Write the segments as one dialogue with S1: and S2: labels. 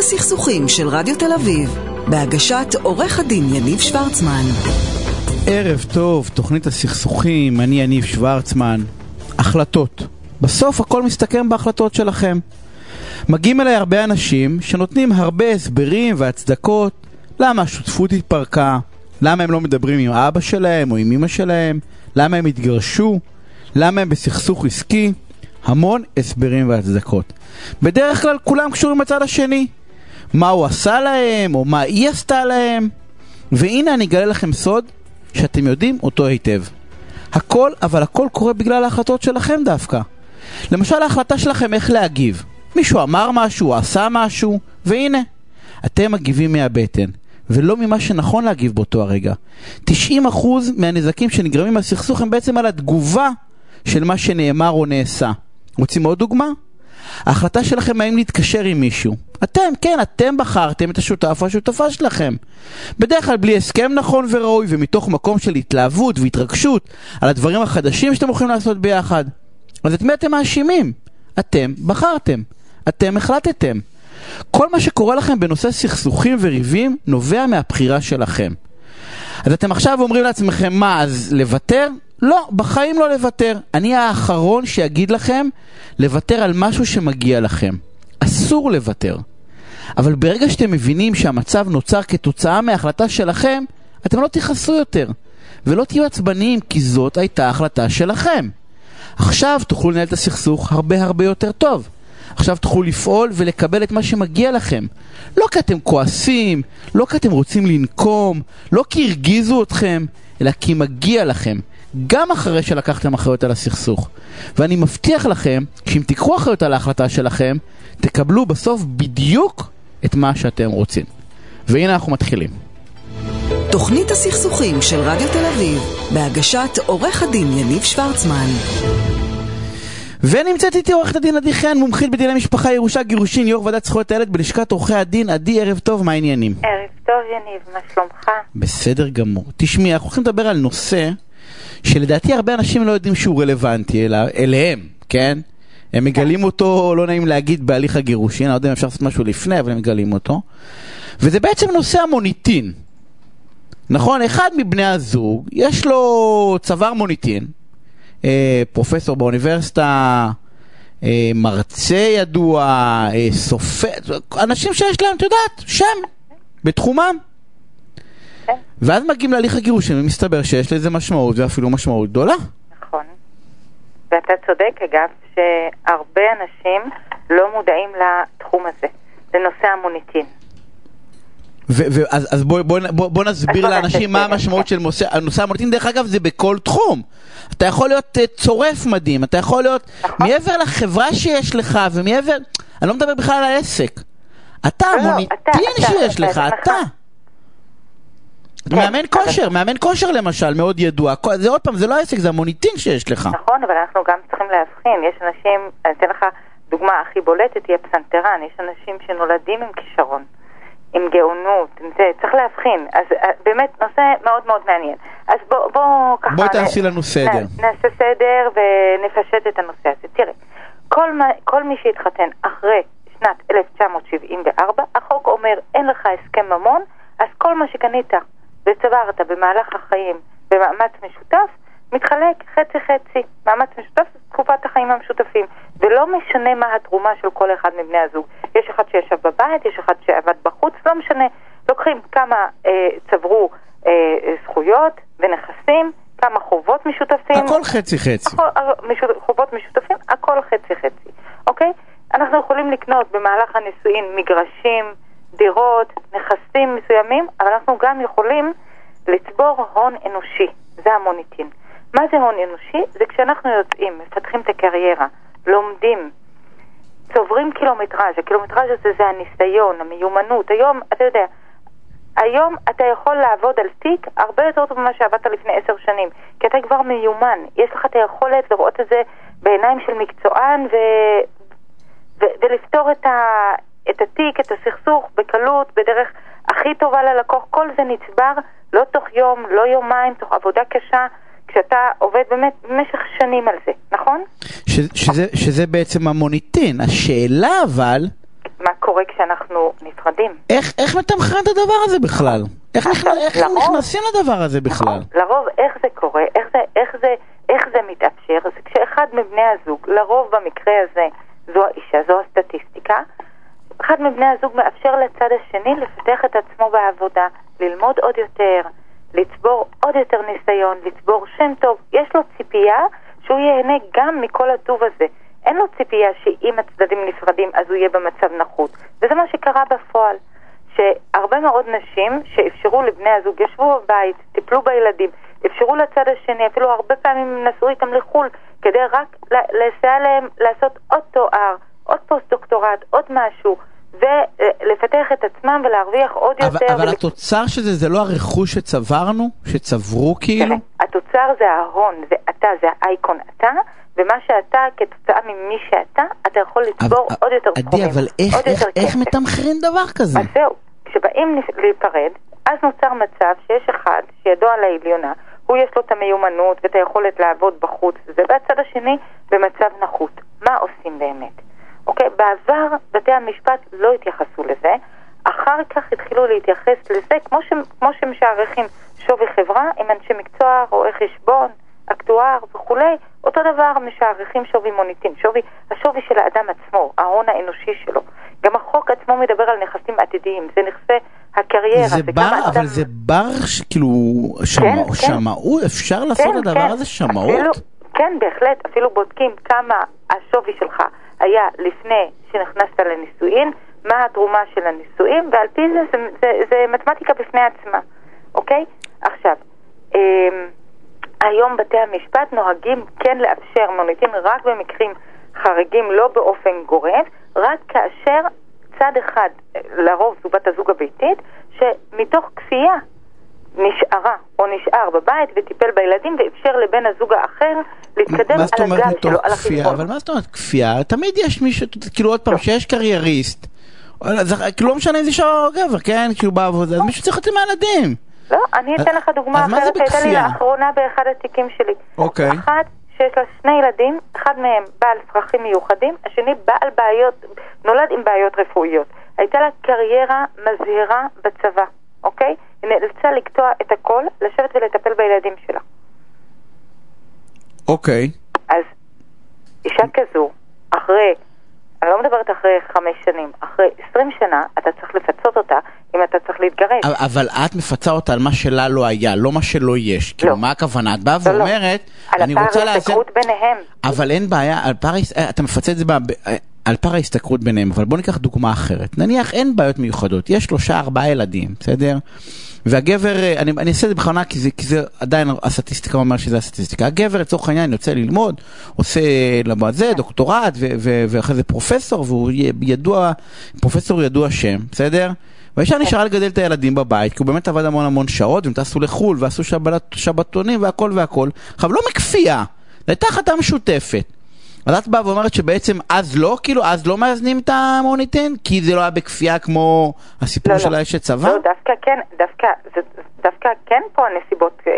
S1: הסכסוכים של רדיו תל אביב, בהגשת עורך הדין יניב שוורצמן.
S2: ערב טוב, תוכנית הסכסוכים, אני יניב שוורצמן. החלטות. בסוף הכל מסתכם בהחלטות שלכם. מגיעים אליי הרבה אנשים שנותנים הרבה הסברים והצדקות למה השותפות התפרקה, למה הם לא מדברים עם אבא שלהם או עם אמא שלהם, למה הם התגרשו, למה הם בסכסוך עסקי. המון הסברים והצדקות. בדרך כלל כולם קשורים לצד השני. מה הוא עשה להם, או מה היא עשתה להם. והנה אני אגלה לכם סוד שאתם יודעים אותו היטב. הכל, אבל הכל קורה בגלל ההחלטות שלכם דווקא. למשל ההחלטה שלכם איך להגיב. מישהו אמר משהו, עשה משהו, והנה, אתם מגיבים מהבטן, ולא ממה שנכון להגיב באותו הרגע. 90% מהנזקים שנגרמים מהסכסוך הם בעצם על התגובה של מה שנאמר או נעשה. רוצים עוד דוגמה? ההחלטה שלכם האם להתקשר עם מישהו. אתם, כן, אתם בחרתם את השותף או השותפה שלכם. בדרך כלל בלי הסכם נכון וראוי ומתוך מקום של התלהבות והתרגשות על הדברים החדשים שאתם הולכים לעשות ביחד. אז את מי אתם מאשימים? אתם בחרתם. אתם החלטתם. כל מה שקורה לכם בנושא סכסוכים וריבים נובע מהבחירה שלכם. אז אתם עכשיו אומרים לעצמכם, מה, אז לוותר? לא, בחיים לא לוותר. אני האחרון שיגיד לכם לוותר על משהו שמגיע לכם. אסור לוותר. אבל ברגע שאתם מבינים שהמצב נוצר כתוצאה מההחלטה שלכם, אתם לא תכעסו יותר. ולא תהיו עצבניים, כי זאת הייתה החלטה שלכם. עכשיו תוכלו לנהל את הסכסוך הרבה הרבה יותר טוב. עכשיו תוכלו לפעול ולקבל את מה שמגיע לכם. לא כי אתם כועסים, לא כי אתם רוצים לנקום, לא כי הרגיזו אתכם, אלא כי מגיע לכם. גם אחרי שלקחתם אחריות על הסכסוך. ואני מבטיח לכם, שאם תיקחו אחריות על ההחלטה שלכם, תקבלו בסוף בדיוק את מה שאתם רוצים. והנה אנחנו מתחילים.
S1: תוכנית הסכסוכים של רדיו תל אביב, בהגשת עורך הדין יניב שוורצמן.
S2: ונמצאת איתי עורכת הדין עדי חן, מומחית בדיני משפחה, ירושה, גירושין, יו"ר ועדת זכויות הילד בלשכת עורכי הדין. עדי, ערב טוב, מה העניינים?
S3: ערב טוב יניב, מה שלומך?
S2: בסדר גמור. תשמעי, אנחנו הולכים לדבר על נושא שלדעתי הרבה אנשים לא יודעים שהוא רלוונטי אלא, אליהם, כן? הם מגלים אותו, לא נעים להגיד, בהליך הגירושין, אני לא יודע אם אפשר לעשות משהו לפני, אבל הם מגלים אותו. וזה בעצם נושא המוניטין. נכון, אחד מבני הזוג, יש לו צוואר מוניטין, אה, פרופסור באוניברסיטה, אה, מרצה ידוע, אה, סופר, אנשים שיש להם, את יודעת, שם, בתחומם.
S3: כן.
S2: ואז מגיעים להליך הגירושים ומסתבר שיש לזה משמעות ואפילו משמעות גדולה.
S3: נכון. ואתה צודק אגב, שהרבה אנשים לא מודעים לתחום הזה, לנושא המוניטין.
S2: אז, בוא, בוא, בוא, בוא נסביר לאנשים מה המשמעות. של נושא, המוניטין, דרך אגב זה בכל תחום. אתה יכול להיות uh, צורף מדהים, אתה יכול להיות,
S3: נכון.
S2: מעבר לחברה שיש לך ומעבר, אני לא מדבר בכלל על העסק. אתה,
S3: לא, לא,
S2: המוניטין שיש לך, אתה.
S3: נכון.
S2: מאמן כושר, מאמן כושר למשל, מאוד ידוע. זה עוד פעם, זה לא העסק, זה המוניטין שיש לך.
S3: נכון, אבל אנחנו גם צריכים להבחין, יש אנשים, אני אתן לך דוגמה הכי בולטת, היא הפסנתרן, יש אנשים שנולדים עם כישרון, עם גאונות, עם זה, צריך להבחין, אז אה, באמת נושא מאוד מאוד מעניין. אז בוא, בוא ככה...
S2: בואי תעשי לנו סדר.
S3: נעשה סדר ונפשט את הנושא הזה. תראה, כל, מה, כל מי שהתחתן אחרי שנת 1974, החוק אומר, אין לך הסכם ממון, אז כל מה שקנית וצברת במהלך החיים במאמץ משותף, מתחלק חצי-חצי. מאמץ משותף זה תקופת החיים המשותפים. ולא משנה מה התרומה של כל אחד מבני הזוג. יש אחד שישב בבית, יש אחד שעבד בחוץ, לא משנה. לוקחים כמה אה, צברו אה, זכויות ונכסים, כמה חובות משותפים.
S2: הכל חצי חצי.
S3: הכל, אה, משותף, חובות משותפים, הכל חצי-חצי, אוקיי? אנחנו יכולים לקנות במהלך הנישואין מגרשים, דירות, נכסים מסוימים, אבל אנחנו גם יכולים לצבור הון אנושי, זה המוניטין. מה זה הון אנושי? זה כשאנחנו יוצאים, מפתחים את הקריירה, לומדים, צוברים קילומטראז', הקילומטראז' הזה זה הניסיון, המיומנות. היום, אתה יודע, היום אתה יכול לעבוד על תיק הרבה יותר טוב ממה שעבדת לפני עשר שנים, כי אתה כבר מיומן, יש לך את היכולת לראות את זה בעיניים של מקצוען ו... ו... ולפתור את, ה... את התיק, את הסכסוך, בקלות, בדרך הכי טובה ללקוח. כל זה נצבר לא תוך יום, לא יומיים, תוך עבודה קשה, כשאתה עובד באמת במשך שנים על זה, נכון?
S2: ש- שזה, שזה בעצם המוניטין. השאלה אבל,
S3: מה קורה כשאנחנו נפרדים.
S2: איך, איך מתמחרים את הדבר הזה בכלל? איך, נכנס, איך
S3: לרוב-
S2: נכנסים לדבר הזה בכלל?
S3: נכון. לרוב איך זה קורה, איך זה, איך זה, איך זה מתאפשר, זה כשאחד מבני הזוג, לרוב במקרה הזה זו האישה, זו הסטטיסטיקה, אחד מבני הזוג מאפשר לצד השני לפתח את עצמו בעבודה, ללמוד עוד יותר, לצבור עוד יותר ניסיון, לצבור שם טוב. יש לו ציפייה שהוא ייהנה גם מכל הטוב הזה. אין לו ציפייה שאם הצדדים נפרדים אז הוא יהיה במצב נחות. וזה מה שקרה בפועל. שהרבה מאוד נשים שאפשרו לבני הזוג, ישבו בבית, טיפלו בילדים, אפשרו לצד השני, אפילו הרבה פעמים נסעו איתם לחו"ל, כדי רק לסייע להם לעשות עוד תואר, עוד פוסט-דוקטורט, עוד משהו, ולפתח את עצמם ולהרוויח עוד
S2: אבל,
S3: יותר.
S2: אבל
S3: ול-
S2: התוצר של זה, זה לא הרכוש שצברנו? שצברו כאילו?
S3: התוצר זה ההון, זה אתה, זה האייקון אתה, ומה שאתה, כתוצאה ממי שאתה, אתה יכול לצבור
S2: אבל-
S3: עוד יותר
S2: עדי,
S3: סכומים,
S2: אבל איך, איך, איך. מתמחרים דבר כזה?
S3: אז זהו, כשבאים להיפרד, אז נוצר מצב שיש אחד שידו על העליונה, הוא יש לו את המיומנות ואת היכולת לעבוד בחוץ, ובצד השני במצב נחות. מה עושים באמת? אוקיי, בעבר בתי המשפט לא התייחסו לזה, אחר כך התחילו להתייחס לזה כמו, ש... כמו שמשערכים שווי חברה עם אנשי מקצוע, רואי חשבון, אקטואר וכולי, אותו דבר משערכים שווי מוניטין, שווי, השווי של האדם עצמו, ההון האנושי שלו. גם החוק עצמו מדבר על נכסים עתידיים, זה נכסי הקריירה,
S2: זה
S3: זה
S2: בר,
S3: כמה
S2: אבל
S3: אדם-
S2: זה בר, כאילו, שמע,
S3: כן.
S2: שמאות? אפשר לעשות את הדבר הזה שמאות?
S3: אפילו, כן, בהחלט. אפילו בודקים כמה השווי שלך היה לפני שנכנסת לנישואין, מה התרומה של הנישואין, ועל פי זה זה, זה, זה מתמטיקה בפני עצמה, אוקיי? עכשיו, אמ, היום בתי המשפט נוהגים כן לאפשר מוניטין רק במקרים חריגים, לא באופן גורף, רק כאשר צד אחד, לרוב זו בת הזוג הביתית, שמתוך כפייה נשארה או נשאר בבית וטיפל בילדים ואפשר לבן הזוג האחר להתקדם על הגב שלו, על? החשבון.
S2: אבל מה זאת אומרת כפייה? תמיד יש מישהו, כאילו עוד פעם, שיש קרייריסט, זה כאילו לא משנה אם זה אישה או גבר, כן? כאילו בעבודה, אז מישהו צריך להיות עם הילדים.
S3: לא, אני אתן לך דוגמה
S2: אז מה זה
S3: אחרת שהייתה לי? לאחרונה באחד התיקים שלי.
S2: אוקיי.
S3: אחת שיש לה שני ילדים, אחד מהם בעל צרכים מיוחדים, השני בעל בעיות, נולד עם בעיות רפואיות. הייתה לה קריירה מזהירה בצבא, אוקיי? היא נאלצה לקטוע את הכל, לשבת ולטפל בילדים שלה.
S2: אוקיי.
S3: אז אישה כזו, אחרי, אני לא מדברת אחרי חמש שנים, אחרי עשרים שנה, אתה צריך לפצות אותה אם אתה צריך להתגרש.
S2: אבל- אבל את מפצה אותה על מה שלה לא היה, לא מה שלא יש. כאילו, מה הכוונה? את באה
S3: לא, לא.
S2: ואומרת,
S3: על
S2: אני
S3: הפער
S2: רוצה לאזן...
S3: ההשתכרות ביניהם.
S2: אבל אין בעיה, על פער, אה, אתה מפצה את זה ב- ב- אה, על פער ההשתכרות ביניהם, אבל בוא ניקח דוגמה אחרת. נניח אין בעיות מיוחדות, יש שלושה ארבעה ילדים, בסדר? והגבר, אה, אני, אני אעשה את זה בכוונה כי זה, כי זה עדיין הסטטיסטיקה אומר שזה הסטטיסטיקה. הגבר לצורך העניין יוצא ללמוד, עושה למועד זה, דוקטורט, ו- ו- ואחרי זה פרופסור, והוא ידוע, פרופסור ידוע שם, בסדר? והאישה נשארה לגדל את הילדים בבית, כי הוא באמת עבד המון המון שעות, והם טסו לחו"ל, ועשו שבת, שבתונים והכל והכל. עכשיו, לא מכפייה, זו הייתה החלטה משותפת. אז את באה ואומרת שבעצם אז לא, כאילו, אז לא מאזנים את המוניטין? כי זה לא היה בכפייה כמו הסיפור
S3: לא,
S2: של
S3: לא.
S2: האשת צבא?
S3: לא, דווקא כן, דווקא, זה, דווקא כן פה הנסיבות אה,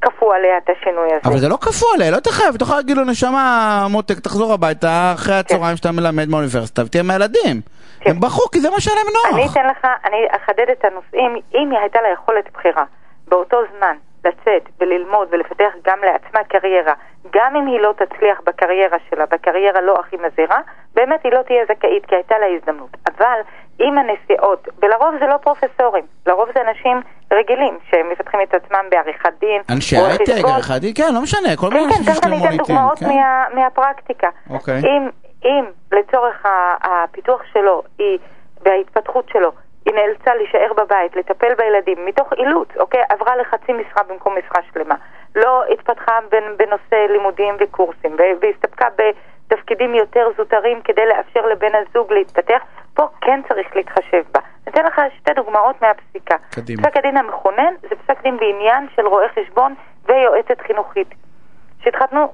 S3: כפו עליה את השינוי הזה.
S2: אבל זה לא כפו עליה, לא תחייב, אתה יכול להגיד לו, נשמה, מותק, תחזור הביתה אחרי הצהריים שאתה מלמד באוניברסיטה ותהיה עם הילדים.
S3: כן.
S2: הם בחרו כי זה מה שהיה להם
S3: אני
S2: נוח.
S3: אתן לך, אני אחדד את הנושאים, אם היא הייתה לה יכולת בחירה באותו זמן לצאת וללמוד ולפתח גם לעצמה קריירה, גם אם היא לא תצליח בקריירה שלה, בקריירה לא הכי מזהירה, באמת היא לא תהיה זכאית כי הייתה לה הזדמנות. אבל עם הנסיעות, ולרוב זה לא פרופסורים, לרוב זה אנשים רגילים שמפתחים את עצמם בעריכת דין,
S2: אנשי הייטק. עריכת דין, כן, לא משנה, כל מיני
S3: כן, כן,
S2: אנשים
S3: תכף אני
S2: שיש להם
S3: אתן
S2: מוניטין.
S3: דוגמאות
S2: כן.
S3: מה, מהפרקטיקה.
S2: אוקיי.
S3: אם, אם לצורך הפיתוח שלו היא, וההתפתחות שלו, היא נאלצה להישאר בבית, לטפל בילדים, מתוך אילוץ, אוקיי? עברה לחצי משרה במקום משרה שלמה. לא התפתחה בנושא לימודים וקורסים, והסתפקה בתפקידים יותר זוטרים כדי לאפשר לבן הזוג להתפתח, פה כן צריך להתחשב בה. אני אתן לך שתי דוגמאות מהפסיקה.
S2: קדימה.
S3: פסק הדין המכונן זה פסק דין בעניין של רואה חשבון ויועצת חינוכית. שהתחתנו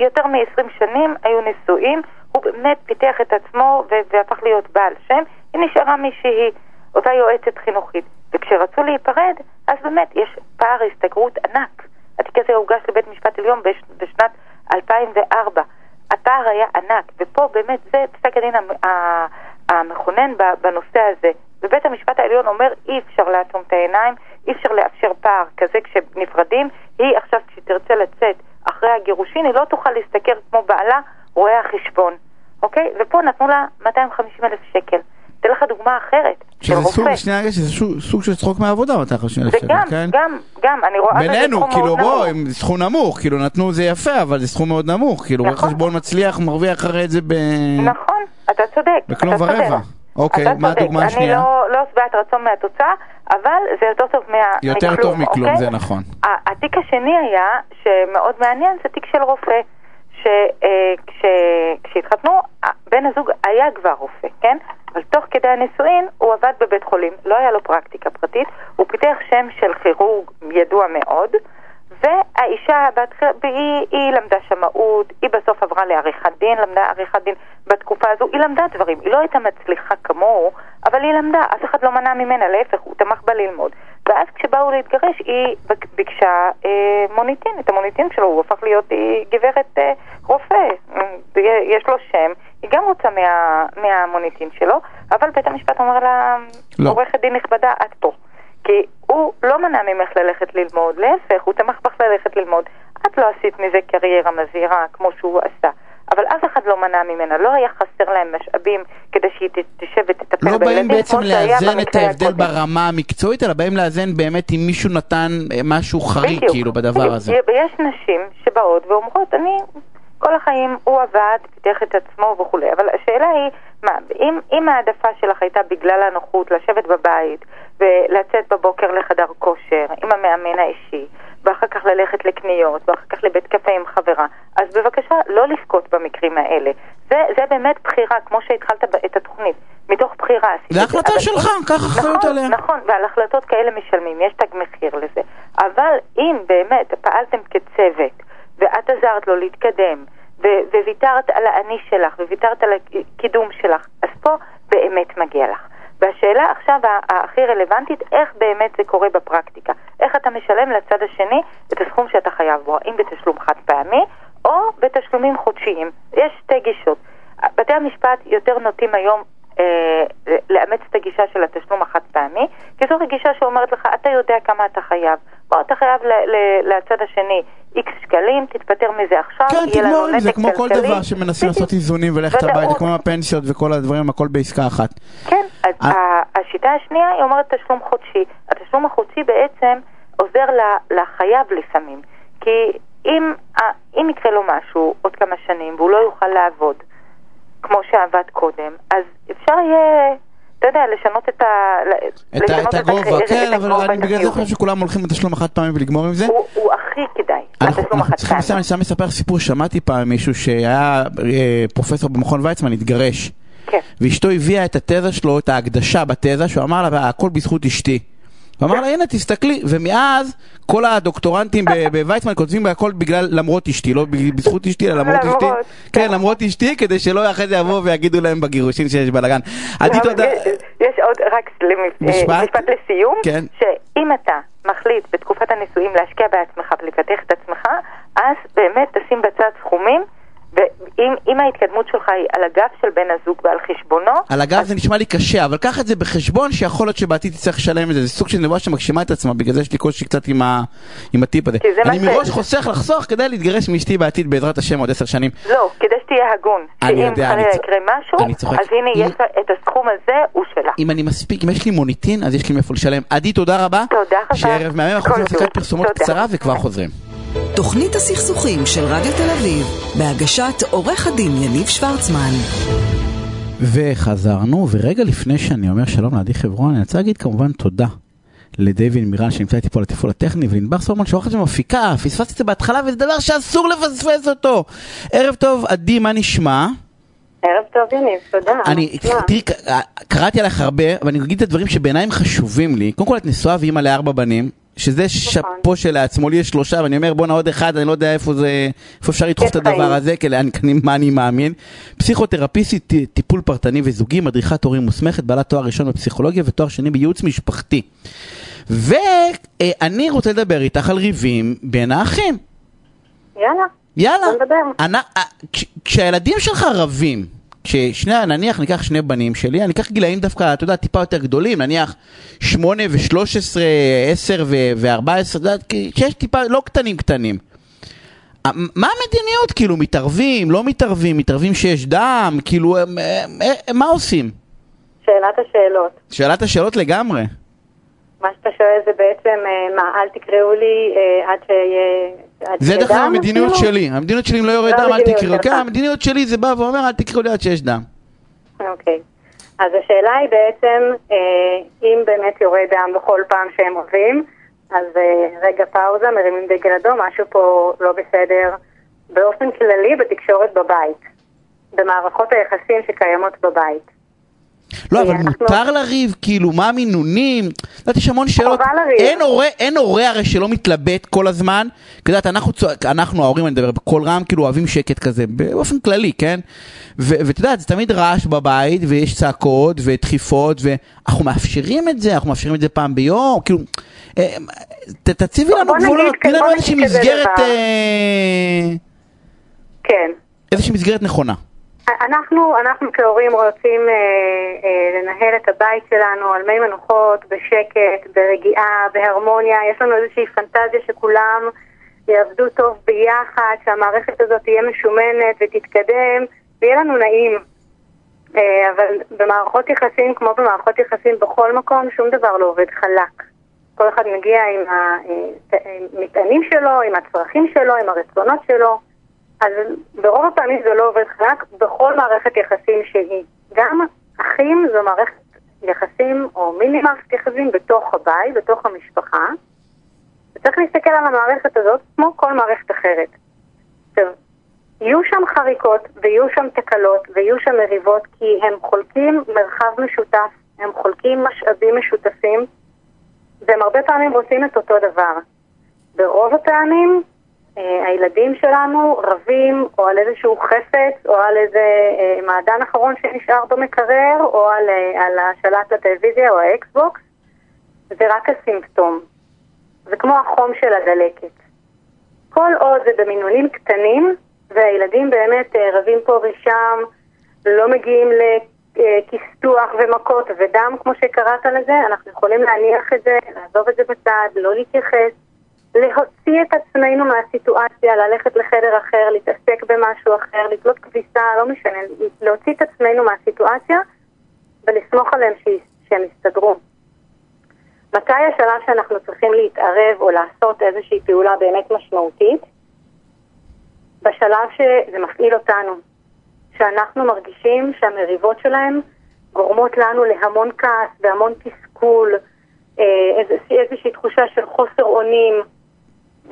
S3: יותר מ-20 שנים, היו נשואים, הוא באמת פיתח את עצמו והפך להיות בעל שם, היא נשארה מי שהיא, אותה יועצת חינוכית. וכשרצו להיפרד, אז באמת יש פער הסתגרות ענק. התיק הזה הוגש לבית משפט עליון בש- בשנת 2004. הפער היה ענק, ופה באמת זה פסק הדין המכונן בנושא הזה. ובית המשפט העליון אומר אי אפשר לעצום את העיניים, אי אפשר לאפשר פער כזה כשנפרדים. היא עכשיו כשתרצה לצאת אחרי הגירושין, היא לא תוכל להשתכר כמו בעלה רואה החשבון, אוקיי? ופה נתנו לה 250 אלף שקל. אתן לך דוגמה אחרת, של
S2: שזה סוג. שנייה רגע, שזה סוג, של צחוק מהעבודה, 250 אלף
S3: זה
S2: שקל,
S3: גם,
S2: כן?
S3: גם, גם, אני רואה
S2: בינינו, כאילו בוא. הם סכום נמוך, כאילו נתנו זה יפה, אבל זה סכום מאוד נמוך, כאילו רואה
S3: נכון.
S2: חשבון מצליח מרוויח אחרי את זה ב...
S3: נכון, אתה צודק.
S2: בכלום. ורבע. אוקיי, מה. הדוגמה השנייה?
S3: אני לא, לא שבעת רצון מהתוצאה, אבל זה יותר טוב מה,
S2: יותר
S3: מכלום,
S2: טוב מכלום,
S3: אוקיי?
S2: זה נכון.
S3: התיק השני היה, שמאוד מעניין, זה תיק של רופא. שכשהתחתנו, בן הזוג היה כבר רופא, כן? אבל תוך כדי הנישואין הוא עבד בבית חולים, לא היה לו פרקטיקה פרטית, הוא פיתח שם של כירורג ידוע מאוד, והאישה, בהתח... היא, היא למדה שמאות, היא בסוף עברה לעריכת דין, למדה עריכת דין בתקופה הזו, היא למדה דברים, היא לא הייתה מצליחה כמוהו, אבל היא למדה, אף אחד לא מנע ממנה, להפך, הוא תמך בה ללמוד. ואז כשבאו להתגרש, היא ביקשה אה, מוניטין, את המוניטין שלו, הוא הפך להיות אה, גברת אה, רופא, אה, יש לו שם, היא גם רוצה מה, מהמוניטין שלו, אבל בית המשפט אומר לה,
S2: לא.
S3: עורכת דין נכבדה, את פה. כי הוא לא מנע ממך ללכת ללמוד, להפך, הוא תמך בך ללכת ללמוד. את לא עשית מזה קריירה מזהירה כמו שהוא עשה. אבל אף אחד לא מנע ממנה, לא היה חסר להם משאבים כדי שהיא תשב ותטפל
S2: לא
S3: בילדים
S2: באים בעצם לאזן את ההבדל
S3: הקודם.
S2: ברמה המקצועית, אלא באים לאזן באמת אם מישהו נתן אה, משהו חריג
S3: בדיוק.
S2: כאילו בדבר
S3: בדיוק.
S2: הזה.
S3: ויש נשים שבאות ואומרות, אני, כל החיים הוא עבד, פיתח את עצמו וכולי, אבל השאלה היא, מה, אם, אם העדפה שלך הייתה בגלל הנוחות לשבת בבית ולצאת בבוקר לחדר כושר עם המאמן האישי, ואחר כך ללכת לקניות, ואחר כך לבית קפה עם חברה, אז בבקשה לא לבכות במקרים האלה. זה, זה באמת בחירה, כמו שהתחלת את התוכנית, מתוך בחירה
S2: זה החלטה
S3: אבל
S2: שלך, קח אחריות
S3: נכון,
S2: עליה.
S3: נכון, ועל החלטות כאלה משלמים, יש תג מחיר לזה. אבל אם באמת פעלתם כצוות, ואת עזרת לו להתקדם, ו- וויתרת על האני שלך, וויתרת על הקידום שלך, אז פה באמת מגיע לך. והשאלה עכשיו הכי רלוונטית, איך באמת זה קורה בפרקטיקה? איך אתה משלם לצד השני את הסכום שאתה חייב בו, האם בתשלום חד פעמי או בתשלומים חודשיים? יש שתי גישות. בתי המשפט יותר נוטים היום אה, לאמץ את הגישה של התשלום החד פעמי, כי זו גישה שאומרת לך, אתה יודע כמה אתה חייב. בוא, אתה חייב ל- ל- לצד השני איקס שקלים, תתפטר מזה עכשיו,
S2: כן,
S3: יהיה לנו
S2: תגמור עם זה,
S3: נתק
S2: כמו כל
S3: כלכלי.
S2: דבר שמנסים. לעשות איזונים וללכת. הביתה, כמו הפנסיות וכל הדברים, הכל בעסקה אחת.
S3: כן, אז
S2: אה.
S3: ה- השיטה השנייה היא אומרת תשלום חודשי. התשלום החודשי בעצם עוזר ל- לחייב לפעמים. כי אם, אם יקרה לו משהו עוד כמה שנים והוא לא יוכל לעבוד כמו שעבד קודם, אז אפשר יהיה, אתה יודע, לשנות את ה...
S2: את את הגובה, כן, אבל אני בגלל זה. חושב שכולם הולכים לתשלום החד פעמי ולגמור עם זה.
S3: הוא, הוא הכי כדאי, התשלום החד
S2: צריכים לסיים, אני סתם מספר סיפור, שמעתי פעם מישהו שהיה אה, פרופסור במכון ויצמן, התגרש.
S3: כן.
S2: ואשתו הביאה את התזה שלו, את ההקדשה בתזה, שהוא אמר לה, הכל בזכות אשתי. הוא אמר לה, הנה, תסתכלי, ומאז כל הדוקטורנטים בוויצמן כותבים הכל בגלל למרות אשתי, לא בזכות אשתי, אלא למרות אשתי. כן, למרות אשתי, כדי שלא אחרי זה יבואו ויגידו להם בגירושין שיש בלאגן. עדי, תודה.
S3: יש, עוד, רק אה,
S2: משפט?
S3: משפט לסיום,
S2: כן.
S3: שאם אתה מחליט בתקופת הנישואים להשקיע בעצמך ולפתח את עצמך, אז באמת תשים בצד סכומים, ואם אם ההתקדמות שלך היא על הגב של בן הזוג ועל חשבונו,
S2: על הגב זה נשמע לי קשה, אבל קח את זה בחשבון שיכול להיות שבעתיד תצטרך לשלם את זה. זה סוג של נבואה שמגשימה את עצמה, בגלל זה יש לי קושי קצת עם, ה... עם הטיפ הזה. אני מראש חוסך לחסוך כדי להתגרש מאשתי בעתיד בעזרת השם עוד עשר שנים.
S3: לא, כדי שתהיה הגון.
S2: אני יודע, אני
S3: חלילה
S2: צ-
S3: יקרה משהו,
S2: צוחק.
S3: אז הנה
S2: אם-
S3: יש לה את הסכום הזה, הוא שלה.
S2: אם אני מספיק, אם יש לי מוניטין, אז יש לי מאיפה לשלם. עדי, תודה רבה.
S3: תודה רבה.
S2: שיהיה ערב מהמם, אנחנו עושים הפסקת. פרסומות. קצרה וכבר חוזרים.
S1: תוכנית הסכסוכים של רדיו תל אביב, בהגשת עורך הדין יניב שוורצמן.
S2: וחזרנו, ורגע לפני שאני אומר שלום לעדי חברון, אני רוצה להגיד כמובן תודה לדיוויד מירן שנמצא איתי פה על התפעול הטכני, ולענבר סולומון שעורכת ומפיקה, פספסתי את זה בהתחלה וזה דבר שאסור לפספס אותו. ערב טוב, עדי, מה נשמע?
S3: ערב טוב, יניב, תודה.
S2: אני, תראי, קראתי עליך הרבה, אבל אני אגיד את הדברים שבעיניי הם חשובים לי. קודם כל את נשואה ואימא לארבע בנים, שזה שאפו שלעצמו, לי יש שלושה, ואני אומר בואנה עוד אחד, אני לא יודע איפה זה, איפה אפשר לדחוף את. הדבר הזה, כי מה אני מאמין. פסיכותרפיסטית, טיפול פרטני וזוגי, מדריכת הורים מוסמכת, בעלת תואר ראשון בפסיכולוגיה ותואר שני בייעוץ משפחתי. ואני רוצה לדבר איתך על ריבים בין האחים.
S3: יאללה.
S2: יאללה.
S3: בוא נדבר.
S2: אה, כש- כשהילדים שלך רבים, ששני, נניח ניקח שני בנים שלי, אני אקח גילאים דווקא, אתה יודע, טיפה יותר גדולים, נניח 8 ו-13, 10 ו-14, אתה יודע, שיש טיפה, לא קטנים קטנים. אה, מה המדיניות, כאילו, מתערבים, לא מתערבים, מתערבים שיש דם, כאילו, מה עושים?
S4: שאלת השאלות.
S2: שאלת השאלות לגמרי.
S4: מה שאתה שואל זה בעצם, אה, מה, אל תקראו לי אה, עד שיהיה...
S2: זה דרך אגב המדיניות
S4: אפילו?
S2: שלי, המדיניות שלי אם לא יורד
S4: לא
S2: דם אל תקראו. כן, המדיניות שלי זה בא ואומר אל תקראו לי עד שיש דם.
S4: אוקיי. אז השאלה היא בעצם, אה, אם באמת יורד דם בכל פעם שהם רבים, אז רגע פאוזה, מרימים דגל אדום, משהו פה לא בסדר באופן כללי בתקשורת בבית, במערכות היחסים שקיימות בבית.
S2: לא, אבל מותר לריב, כאילו, מה המינונים? את יודעת, יש המון שאלות.
S4: חובה לריב.
S2: אין הורה, הרי שלא מתלבט כל הזמן. את יודעת, אנחנו, ההורים, אני מדבר בקול רם, כאילו אוהבים שקט כזה, באופן כללי, כן? ואת יודעת, זה תמיד רעש בבית, ויש צעקות, ודחיפות, ואנחנו מאפשרים את זה, אנחנו מאפשרים את זה פעם ביום, כאילו... אה, תציבי לנו גבולות, תני לנו איזושהי מסגרת. אה,
S4: כן.
S2: איזושהי מסגרת נכונה.
S4: אנחנו, אנחנו כהורים רוצים אה, אה, לנהל את הבית שלנו על מי מנוחות, בשקט, ברגיעה, בהרמוניה. יש לנו איזושהי פנטזיה שכולם יעבדו טוב ביחד, שהמערכת הזאת תהיה משומנת ותתקדם, ויהיה לנו נעים. אה, אבל במערכות יחסים, כמו במערכות יחסים בכל מקום, שום דבר לא עובד חלק. כל אחד מגיע עם המטענים שלו, עם הצרכים שלו, עם הרצונות שלו. אז ברוב הפעמים זה לא עובד חלק בכל מערכת יחסים שהיא. גם אחים זו מערכת יחסים או מיני מערכת יחסים בתוך הבית, בתוך המשפחה. וצריך להסתכל על המערכת הזאת כמו כל מערכת אחרת. עכשיו, יהיו שם חריקות ויהיו שם תקלות ויהיו שם מריבות כי הם חולקים מרחב משותף, הם חולקים משאבים משותפים והם הרבה פעמים רוצים את אותו דבר. ברוב הפעמים הילדים שלנו רבים או על איזשהו חפץ או על איזה אה, מעדן אחרון שנשאר במקרר או על, אה, על השלט לטלוויזיה או האקסבוקס זה רק הסימפטום. זה כמו החום של הדלקת. כל עוד זה במינונים קטנים והילדים באמת אה, רבים פה ושם, לא מגיעים לכיסתוח ומכות ודם כמו שקראת לזה, אנחנו יכולים להניח את זה, לעזוב את זה בצד, לא להתייחס. להוציא את עצמנו מהסיטואציה, ללכת לחדר אחר, להתעסק במשהו אחר, לתלות כביסה, לא משנה, להוציא את עצמנו מהסיטואציה ולסמוך עליהם ש- שהם יסתדרו. מתי השלב שאנחנו צריכים להתערב או לעשות איזושהי פעולה באמת משמעותית? בשלב שזה מפעיל אותנו, שאנחנו מרגישים שהמריבות שלהם גורמות לנו להמון כעס והמון תסכול, אה, איזושהי, תחושה של חוסר אונים,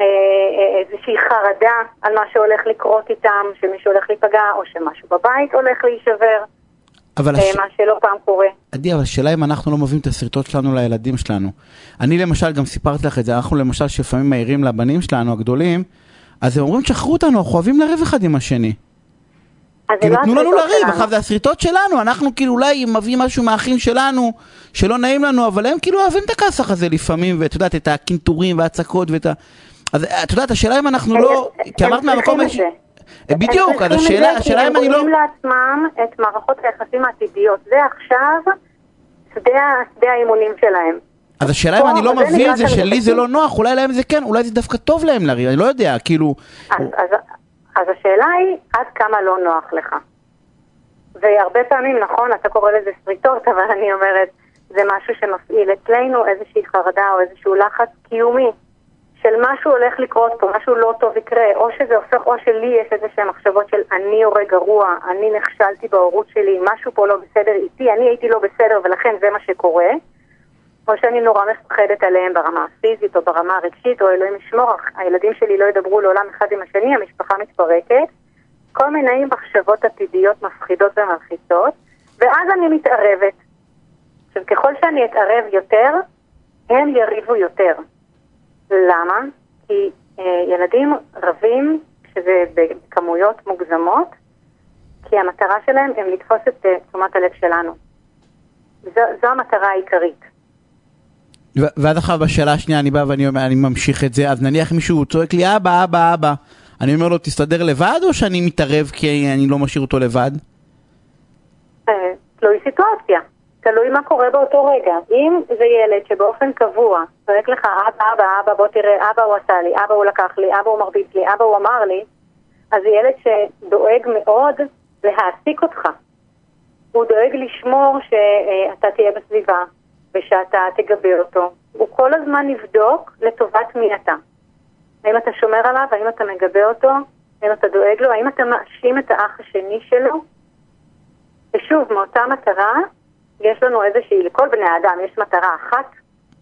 S4: איזושהי חרדה על מה שהולך לקרות איתם, שמישהו הולך להיפגע, או שמשהו בבית הולך להישבר,
S2: אבל
S4: אה,
S2: הש...
S4: מה שלא פעם קורה.
S2: עדי, אבל השאלה אם אנחנו לא מביאים את הסרטות שלנו לילדים שלנו. אני למשל, גם סיפרתי לך את זה, אנחנו למשל שלפעמים מעירים לבנים שלנו הגדולים, אז הם אומרים, תשחררו אותנו, אנחנו אוהבים לריב אחד עם השני. כאילו,
S4: לא
S2: תנו לנו
S4: השריטות
S2: לריב. עכשיו זה הסריטות שלנו, אנחנו כאילו אולי מביאים משהו מהאחים שלנו, שלא נעים לנו, אבל הם כאילו אוהבים את הכסח הזה לפעמים, ואת יודעת, את הקינטורים וההצקות ואת ה... אז את יודעת, השאלה אם אנחנו
S4: הם-
S2: לא... כי
S4: הם
S2: אמרת מהמקום...
S4: זה.
S2: בדיוק, אז
S4: הם
S2: השאלה, אם אני
S4: הם
S2: לא...
S4: בונים לעצמם את מערכות היחסים העתידיות. זה עכשיו שדה האימונים שלהם.
S2: אז השאלה אם אני לא מביא את זה שלי זה. לא נוח, אולי להם זה כן, אולי זה דווקא טוב להם לריב, אני לא יודע, כאילו...
S4: אז השאלה היא עד כמה לא נוח לך. והרבה פעמים, נכון, אתה קורא לזה שריטות, אבל אני אומרת, זה משהו שמפעיל אצלנו איזושהי חרדה או איזשהו לחץ קיומי של משהו הולך לקרות פה, משהו לא טוב יקרה, או שזה הופך, או שלי יש איזה שהן מחשבות של אני הורה גרוע, אני נכשלתי בהורות שלי, משהו פה לא בסדר איתי, אני הייתי לא בסדר ולכן זה מה שקורה, או שאני נורא מפחדת עליהם ברמה הפיזית או ברמה הרגשית, או אלוהים ישמור, הילדים שלי לא ידברו לעולם אחד עם השני, המשפחה מתפרקת. כל מיני מחשבות עתידיות מפחידות ומלחיצות, ואז אני מתערבת. עכשיו, ככל שאני אתערב יותר, הם יריבו יותר. למה? כי אה, ילדים רבים, כשזה בכמויות מוגזמות, כי המטרה שלהם הם לתפוס את אה, תשומת הלב שלנו. זו, זו המטרה העיקרית.
S2: ואז עכשיו בשאלה השנייה אני בא ואני אומר, אני ממשיך את זה, אז נניח מישהו צועק לי אבא, אבא, אבא, אני אומר לו תסתדר לבד או שאני מתערב כי אני לא משאיר אותו לבד?
S4: סיטואציה. תלוי מה קורה באותו רגע. אם זה ילד שבאופן קבוע צועק לך, אבא, אבא, אבא, בוא תראה, אבא הוא עשה לי, אבא הוא לקח לי, אבא הוא מרביץ לי, אבא הוא אמר לי, אז זה ילד שדואג מאוד להעסיק אותך. הוא דואג לשמור שאתה תהיה בסביבה ושאתה תגבה אותו. הוא כל הזמן יבדוק לטובת מי אתה. האם אתה שומר עליו, האם אתה מגבה אותו, האם אתה דואג לו, האם אתה מאשים את האח השני שלו. ושוב, מאותה מטרה, יש לנו איזושהי, לכל בני האדם יש מטרה אחת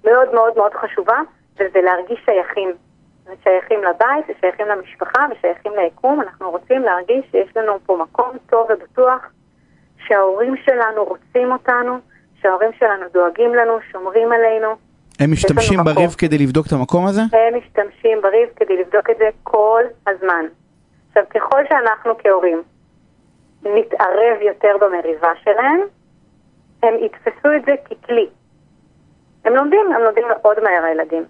S4: מאוד מאוד מאוד חשובה, וזה להרגיש שייכים. שייכים לבית, ושייכים למשפחה, ושייכים ליקום. אנחנו רוצים להרגיש שיש לנו פה מקום טוב ובטוח, שההורים שלנו רוצים אותנו, שההורים שלנו דואגים לנו, שומרים עלינו.
S2: הם משתמשים בריב כדי לבדוק את המקום הזה?
S4: הם משתמשים בריב כדי לבדוק את זה כל הזמן. עכשיו, ככל שאנחנו כהורים נתערב יותר במריבה שלהם, הם יתפסו את זה ככלי. הם לומדים, הם לומדים מאוד מהר הילדים.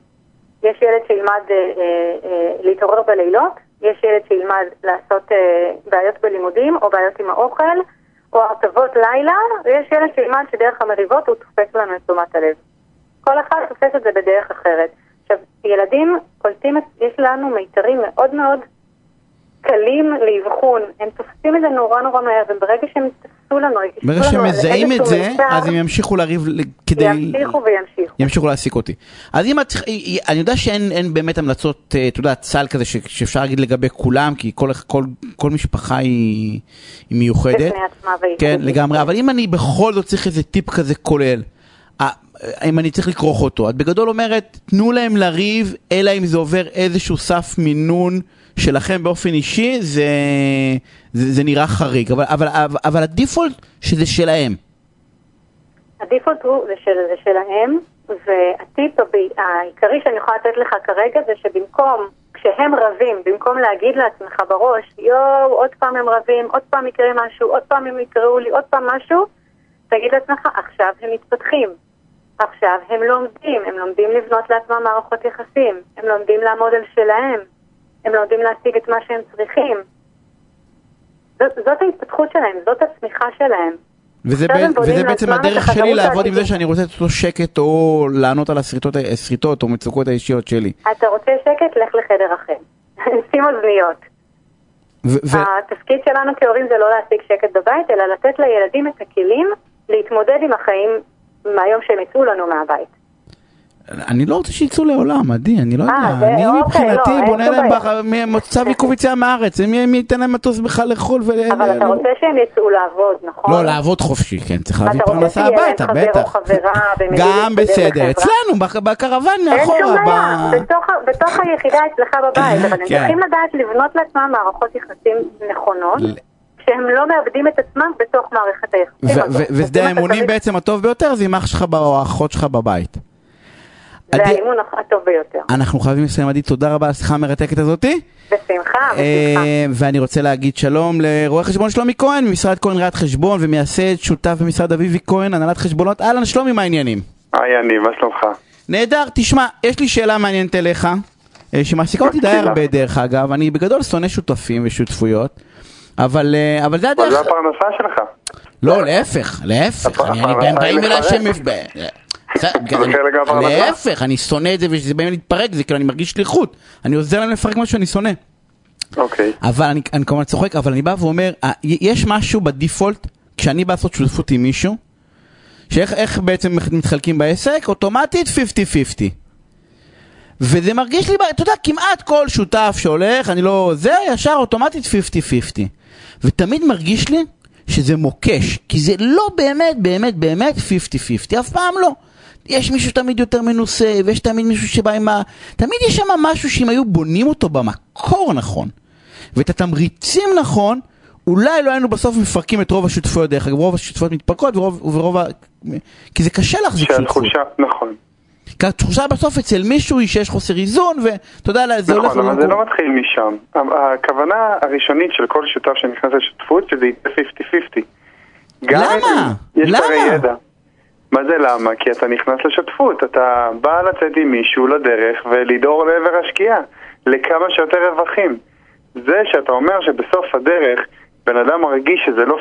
S4: יש ילד שילמד אה, אה, אה, להתעורר בלילות, יש ילד שילמד לעשות אה, בעיות בלימודים או בעיות עם האוכל או הרטבות לילה, ויש ילד שילמד שדרך המריבות הוא תופס לנו את תשומת הלב. כל אחד תופס את זה בדרך אחרת. עכשיו, ילדים קולטים, יש לנו מיתרים מאוד מאוד קלים לאבחון, הם תופסים את זה נורא נורא מהר, וברגע שהם יתפסו לנו,
S2: ברגע שהם מזהים את זה, אז הם ימשיכו לריב כדי...
S4: ימשיכו וימשיכו.
S2: ימשיכו להעסיק אותי. אז אם את... אני יודע שאין באמת המלצות, אה, אתה יודע, סל כזה שאפשר להגיד לגבי כולם, כי כל משפחה היא מיוחדת. בפני
S4: עצמה והיא.
S2: כן, לגמרי, אבל אם אני בכל זאת צריך איזה טיפ כזה כולל, אם אני צריך לכרוך אותו, את בגדול אומרת, תנו להם לריב, אלא אם זה עובר איזשהו סף מינון. שלכם באופן אישי זה, זה, זה נראה חריג, אבל, אבל, אבל, הדיפולט שזה שלהם.
S4: הדיפולט הוא זה, של, זה שלהם, והטיפ העיקרי שאני יכולה לתת לך כרגע זה שבמקום, כשהם רבים, במקום להגיד לעצמך בראש, יואו, עוד פעם הם רבים, עוד פעם יקרה משהו, עוד פעם הם יקראו לי, עוד פעם משהו, תגיד לעצמך, עכשיו הם מתפתחים. עכשיו הם לומדים, הם לומדים לבנות לעצמם מערכות יחסים, הם לומדים לעמוד על שלהם, הם לא יודעים להשיג את מה שהם צריכים. זאת, זאת ההתפתחות שלהם, זאת הצמיחה שלהם.
S2: וזה, ב, וזה בעצם הדרך שלי לעבוד עם זה שאני רוצה את אותו שקט או לענות על הסריטות או מצוקות האישיות שלי.
S4: אתה רוצה שקט? לך לחדר אחר. שים אוזניות. התפקיד שלנו כהורים זה לא להשיג שקט בבית, אלא לתת לילדים את הכלים להתמודד עם החיים מהיום שהם יצאו לנו מהבית.
S2: אני לא רוצה שיצאו לעולם, עדי, אני לא אה, יודע. אני אוקיי, מבחינתי לא, בונה להם צו עיכוב יציאה מהארץ, מי ייתן להם מטוס בכלל לחו"ל.
S4: אבל אתה רוצה שהם יצאו לעבוד, נכון?
S2: לא, לעבוד חופשי, כן, צריך להביא פרנסה הביתה, בטח. גם בסדר, אצלנו, בקרוון מאחורה. אין
S4: שום בעיה, בתוך היחידה אצלך בבית, אבל הם כן. צריכים לדעת לבנות לעצמם מערכות יחסים נכונות. שהם לא מאבדים את עצמם בתוך מערכת היחסים.
S2: ושדה האמונים בעצם הטוב ביותר זה עם אח שלך או האחות שלך בבית.
S4: זה האימון הטוב ביותר.
S2: אנחנו חייבים לסיים, עדי, תודה רבה על השיחה המרתקת הזאתי.
S4: בשמחה, אה, בשמחה.
S2: ואני רוצה להגיד שלום לרואה חשבון שלומי כהן, ממשרד כהן ראיית חשבון ומייסד שותף במשרד אביבי כהן, הנהלת חשבונות. אהלן, שלומי, מה העניינים?
S5: היי, אני, מה שלומך?
S2: נהדר, תשמע, יש לי שאלה מעניינת אליך, אה, שמעסיקה אותי די הרבה דרך אגב, אני בגדול שונא שותפים ושותפויות, אבל, אה, אבל זה הדרך... אבל
S5: זה הפרנסה שלך.
S2: לא, להפך, להפך, אני, אני, באים אליי שהם... להפך, אני שונא את זה ושזה באים להתפרק, זה כאילו אני מרגיש שליחות. אני עוזר להם לפרק מה שאני שונא.
S5: אוקיי.
S2: אבל אני כמובן צוחק, אבל אני בא ואומר, יש משהו בדיפולט, כשאני בא לעשות שותפות עם מישהו, שאיך בעצם מתחלקים בעסק? אוטומטית 50-50. וזה מרגיש לי, אתה יודע, כמעט כל שותף שהולך, אני לא... זה ישר אוטומטית 50-50. ותמיד מרגיש לי שזה מוקש, כי זה לא באמת, באמת, באמת 50-50, אף פעם לא. יש מישהו תמיד יותר מנוסה, ויש תמיד מישהו שבא עם ה... תמיד יש שם משהו שאם היו בונים אותו במקור נכון, ואת התמריצים נכון, אולי לא היינו בסוף מפרקים את רוב השותפויות, דרך אגב, רוב השותפויות מתפרקות, ורוב, ורוב ה... כי זה קשה להחזיק
S5: שותפות. שהתחושה, נכון.
S2: כי התחושה בסוף אצל מישהו היא שיש חוסר איזון, ואתה יודע,
S5: זה נכון, הולך... נכון, אבל זה לא מתחיל משם. הכוונה הראשונית של כל שותף שנכנס לשותפות, שזה יצא 50-50.
S2: למה? למה?
S5: מה זה למה? כי אתה נכנס לשותפות, אתה בא לצאת עם מישהו לדרך ולדהור לעבר השקיעה, לכמה שיותר רווחים. זה שאתה אומר שבסוף הדרך בן אדם מרגיש שזה לא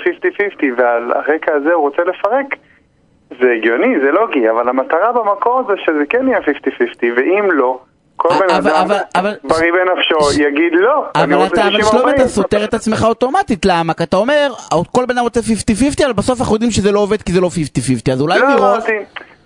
S5: 50-50 ועל הרקע הזה הוא רוצה לפרק, זה הגיוני, זה לוגי, אבל המטרה במקור זה שזה כן יהיה 50-50, ואם לא, כל בן
S2: אבל-
S5: אדם
S2: אבל- אבל-
S5: בריא בנפשו יגיד לא, אני
S2: אבל
S5: רוצה
S2: אתה, אבל
S5: 60-40.
S2: שלומי, אתה סותר את עצמך אוטומטית, למה? כי אתה אומר, כל בן אדם רוצה 50-50, אבל בסוף אנחנו יודעים שזה לא עובד כי זה לא 50-50, אז אולי
S5: לא
S2: מראש...
S5: אמרתי,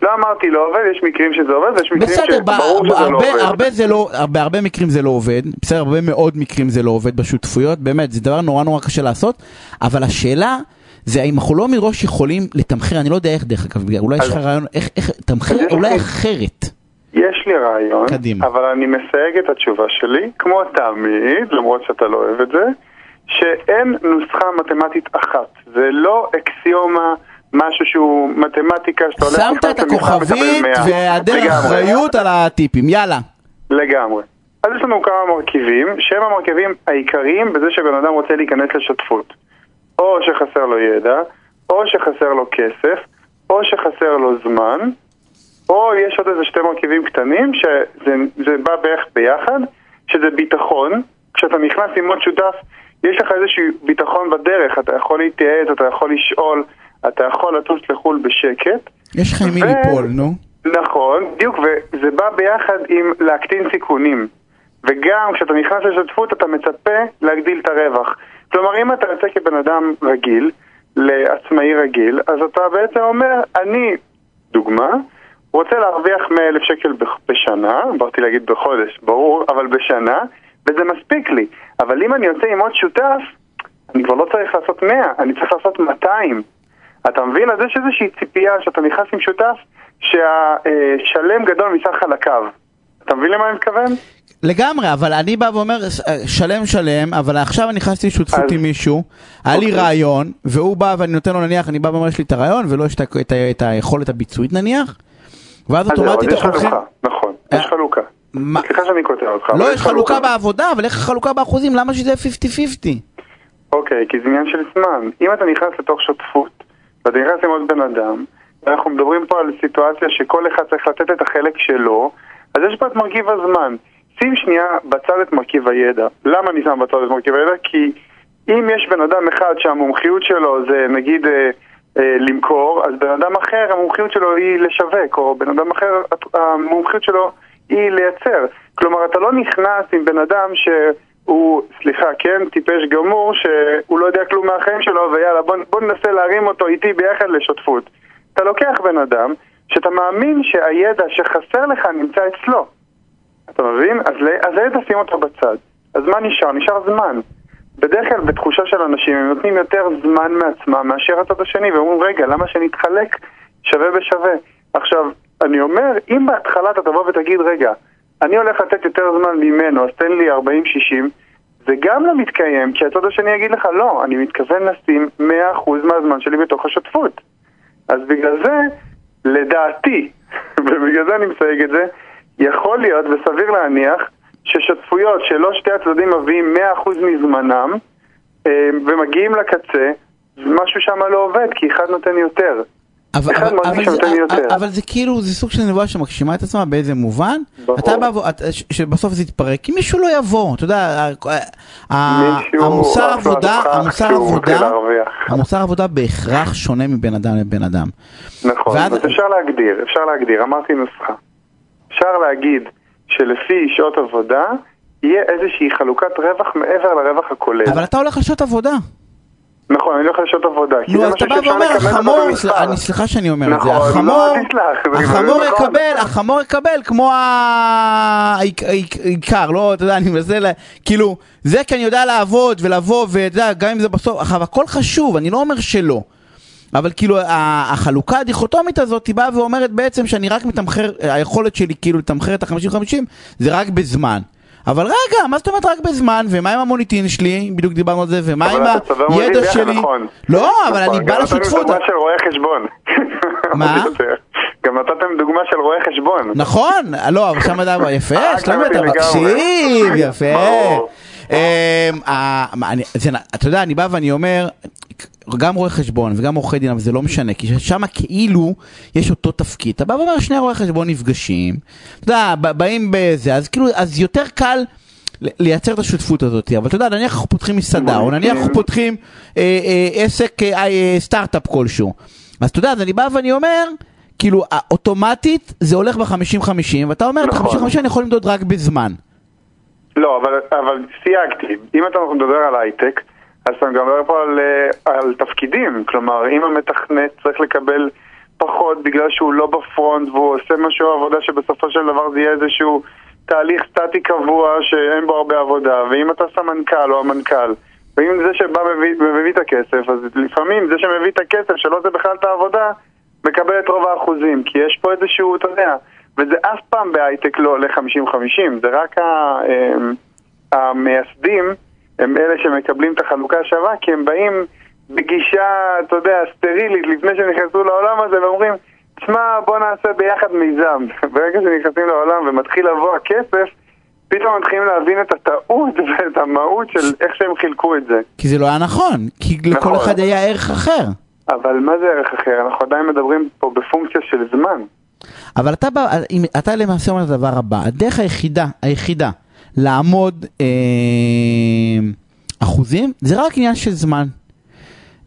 S5: לא אמרתי לא עובד, יש מקרים שזה עובד ויש מקרים
S2: בסדר,
S5: שברור שזה לא
S2: הרבה-
S5: עובד.
S2: הרבה זה לא, בהרבה מקרים זה לא עובד, בסדר, הרבה מאוד מקרים זה לא עובד בשותפויות, באמת, זה דבר נורא נורא קשה לעשות, אבל השאלה זה האם אנחנו לא מראש יכולים לתמחר, אני לא יודע איך דרך אגב, אולי יש לך רעיון, איך, איך, תמחר אולי
S5: לי-
S2: אחרת.
S5: יש לי רעיון,
S2: קדימה.
S5: אבל אני מסייג את התשובה שלי, כמו תמיד, למרות שאתה לא אוהב את זה, שאין נוסחה מתמטית אחת. זה לא אקסיומה, משהו שהוא מתמטיקה שאתה הולך
S2: שמת את הכוכבית
S5: 100.
S2: והיעדר. אחריות על הטיפים, יאללה.
S5: לגמרי. אז יש לנו כמה מרכיבים, שהם המרכיבים העיקריים בזה שבן אדם רוצה להיכנס לשותפות. או שחסר לו ידע, או שחסר לו כסף, או שחסר לו זמן, או יש עוד איזה שתי מרכיבים קטנים שזה זה בא בערך ביחד, שזה ביטחון. כשאתה נכנס עם עוד שותף, יש לך איזשהו ביטחון בדרך, אתה יכול להתייעץ, אתה יכול לשאול, אתה יכול לטוס לחו"ל בשקט.
S2: יש לך עם מי ליפול, נו.
S5: נכון, בדיוק, וזה בא ביחד עם להקטין סיכונים. וגם כשאתה נכנס לשותפות אתה מצפה להגדיל את הרווח. כלומר, אם אתה יוצא כבן אדם רגיל, לעצמאי רגיל, אז אתה בעצם אומר, אני, דוגמה, רוצה להרוויח 100 אלף שקל בשנה, באתי להגיד בחודש, ברור, אבל בשנה, וזה מספיק לי. אבל אם אני יוצא עם עוד שותף, אני כבר לא צריך לעשות 100, אני צריך לעשות 200. אתה מבין? אז יש איזושהי ציפייה שאתה נכנס עם שותף שהשלם גדול מסך חלקיו. אתה מבין למה אני מתכוון?
S2: לגמרי, אבל אני בא ואומר, שלם שלם, אבל עכשיו אני נכנסתי לשותפות
S5: אז-
S2: עם מישהו, היה לי
S5: אוקיי.
S2: רעיון, והוא בא ואני נותן לו נניח, אני בא ואומר, יש לי את הרעיון, ולא יש את את את היכולת הביצועית נניח, ואז אוטומטית אנחנו הולכים...
S5: חלוקה, נכון,
S2: אה,
S5: יש חלוקה.
S2: מה-
S5: סליחה שאני קוטע אותך.
S2: לא, יש חלוקה בעבודה, אבל איך החלוקה באחוזים? למה שזה יהיה 50-50?
S5: אוקיי, כי זה עניין של זמן. אם אתה נכנס לתוך שותפות, ואתה נכנס עם עוד בן אדם, ואנחנו מדברים פה על סיטואציה שכל אחד צריך לתת את החלק שלו, אז יש פה את מרכיב הזמן. שים שנייה בצד את מרכיב הידע. למה אני שם בצד את מרכיב הידע? כי אם יש בן אדם אחד שהמומחיות שלו זה נגיד אה, אה, למכור, אז בן אדם אחר המומחיות שלו היא לשווק, או בן אדם אחר המומחיות שלו היא לייצר. כלומר, אתה לא נכנס עם בן אדם שהוא, סליחה, כן, טיפש גמור, שהוא לא יודע כלום מהחיים שלו, ויאללה, בוא, בוא ננסה להרים אותו איתי ביחד לשותפות. אתה לוקח בן אדם שאתה מאמין שהידע שחסר לך נמצא אצלו. אתה מבין? אז, אז הידע שים אותו בצד. אז מה נשאר? נשאר זמן. בדרך כלל בתחושה של אנשים הם נותנים יותר זמן מעצמם מאשר הצד השני ואומרים רגע למה שנתחלק שווה בשווה? עכשיו אני אומר אם בהתחלה אתה תבוא ותגיד רגע אני הולך לתת יותר זמן ממנו אז תן לי 40-60 זה גם לא מתקיים כי הצד השני יגיד לך לא אני מתכוון לשים 100% מהזמן שלי בתוך השותפות אז בגלל זה לדעתי ובגלל זה אני מסייג את זה יכול להיות וסביר להניח ששותפויות שלא שתי הצדדים מביאים 100% מזמנם אה, ומגיעים לקצה, משהו שם לא עובד, כי אחד נותן יותר.
S2: אבל,
S5: אחד
S2: אבל, אבל, זה,
S5: יותר.
S2: אבל זה כאילו, זה סוג של נבואה שמגשימה את עצמה באיזה מובן?
S5: ברור.
S2: אתה בא, שבסוף זה יתפרק, כי מישהו לא יבוא, אתה יודע, המוסר עבודה, המוסר עבודה. המוסר עבודה בהכרח שונה מבין אדם לבין אדם.
S5: נכון,
S2: ואז-
S5: אז אפשר להגדיר, אפשר להגדיר, אמרתי נוסחה. אפשר להגיד שלפי שעות עבודה יהיה איזושהי חלוקת רווח מעבר לרווח הכולל.
S2: אבל אתה הולך לשעות עבודה.
S5: נכון, אני הולך לשעות עבודה.
S2: נו, אז אתה בא ואומר, החמור, אני סליחה שאני אומר את זה,
S5: נכון,
S2: החמור,
S5: לא, זה
S2: החמור
S5: נכון.
S2: יקבל, החמור יקבל כמו העיק- העיק- העיקר, לא, אתה יודע, אני מנסה, כאילו, זה כי אני יודע לעבוד ולבוא, ואתה יודע, גם אם זה בסוף, עכשיו, הכל חשוב, אני לא אומר שלא. אבל כאילו החלוקה הדיכוטומית הזאת היא באה ואומרת בעצם שאני רק מתמחר, היכולת שלי כאילו לתמחר את ה-50-50 זה רק בזמן. אבל רגע, מה זאת אומרת רק בזמן? ומה עם המוניטין שלי? בדיוק דיברנו על זה, ומה
S5: אבל
S2: עם הידע שלי?
S5: נכון.
S2: לא, אבל
S5: נכון,
S2: אני בא
S5: גם נתתם
S2: לשותפות.
S5: דוגמה של רואה חשבון.
S2: מה?
S5: גם נתתם דוגמה של רואה חשבון.
S2: נכון, לא, אבל שם אתה יפה,
S5: אה,
S2: שלומי, אתה. מקשיב, יפה. אמ, אתה יודע, אני בא ואני אומר, גם רואי חשבון וגם עורכי דין, אבל זה לא משנה, כי שם כאילו יש אותו תפקיד. אתה בא ואומר, שני רואי חשבון נפגשים, אתה יודע, באים בזה, אז כאילו, אז יותר קל לייצר את השותפות הזאת, אבל אתה יודע, נניח אנחנו פותחים מסעדה, או נניח אנחנו. פותחים אה, אה, עסק, אה, אה, סטארט-אפ כלשהו. אז אתה יודע, אז אני בא ואני אומר, כאילו, אוטומטית זה הולך ב-50-50, ואתה אומר, את
S5: נכון.
S2: ה-50-50 אני יכול למדוד רק בזמן.
S5: לא, אבל, אבל סייגתי. אם אתה מדבר על הייטק, אז אתה מדבר פה על, אה, על תפקידים. כלומר, אם המתכנת צריך לקבל פחות בגלל שהוא לא בפרונט והוא עושה משהו עבודה שבסופו של דבר זה יהיה איזשהו תהליך סטטי קבוע שאין בו הרבה עבודה, ואם אתה סמנכ"ל או המנכ"ל, ואם זה שבא מביא, מביא את הכסף, אז לפעמים זה שמביא את הכסף, שלא זה בכלל את העבודה, מקבל את רוב האחוזים, כי יש פה איזשהו, אתה יודע, וזה אף פעם בהייטק לא עולה 50-50, זה רק ה, אמ, המייסדים הם אלה שמקבלים את החלוקה השווה, כי הם באים בגישה, אתה יודע, סטרילית לפני שנכנסו לעולם הזה ואומרים, תשמע, בוא נעשה ביחד מיזם. ברגע שנכנסים לעולם ומתחיל לבוא הכסף, פתאום מתחילים להבין את הטעות ואת המהות של איך שהם חילקו את זה.
S2: כי זה לא היה נכון, כי לכל
S5: נכון.
S2: אחד היה ערך אחר.
S5: אבל מה זה ערך אחר? אנחנו עדיין מדברים פה בפונקציה של זמן.
S2: אבל אתה, בא, אתה למעשה אומר את הדבר הבא, הדרך היחידה, היחידה, לעמוד אה, אחוזים, זה רק עניין של זמן.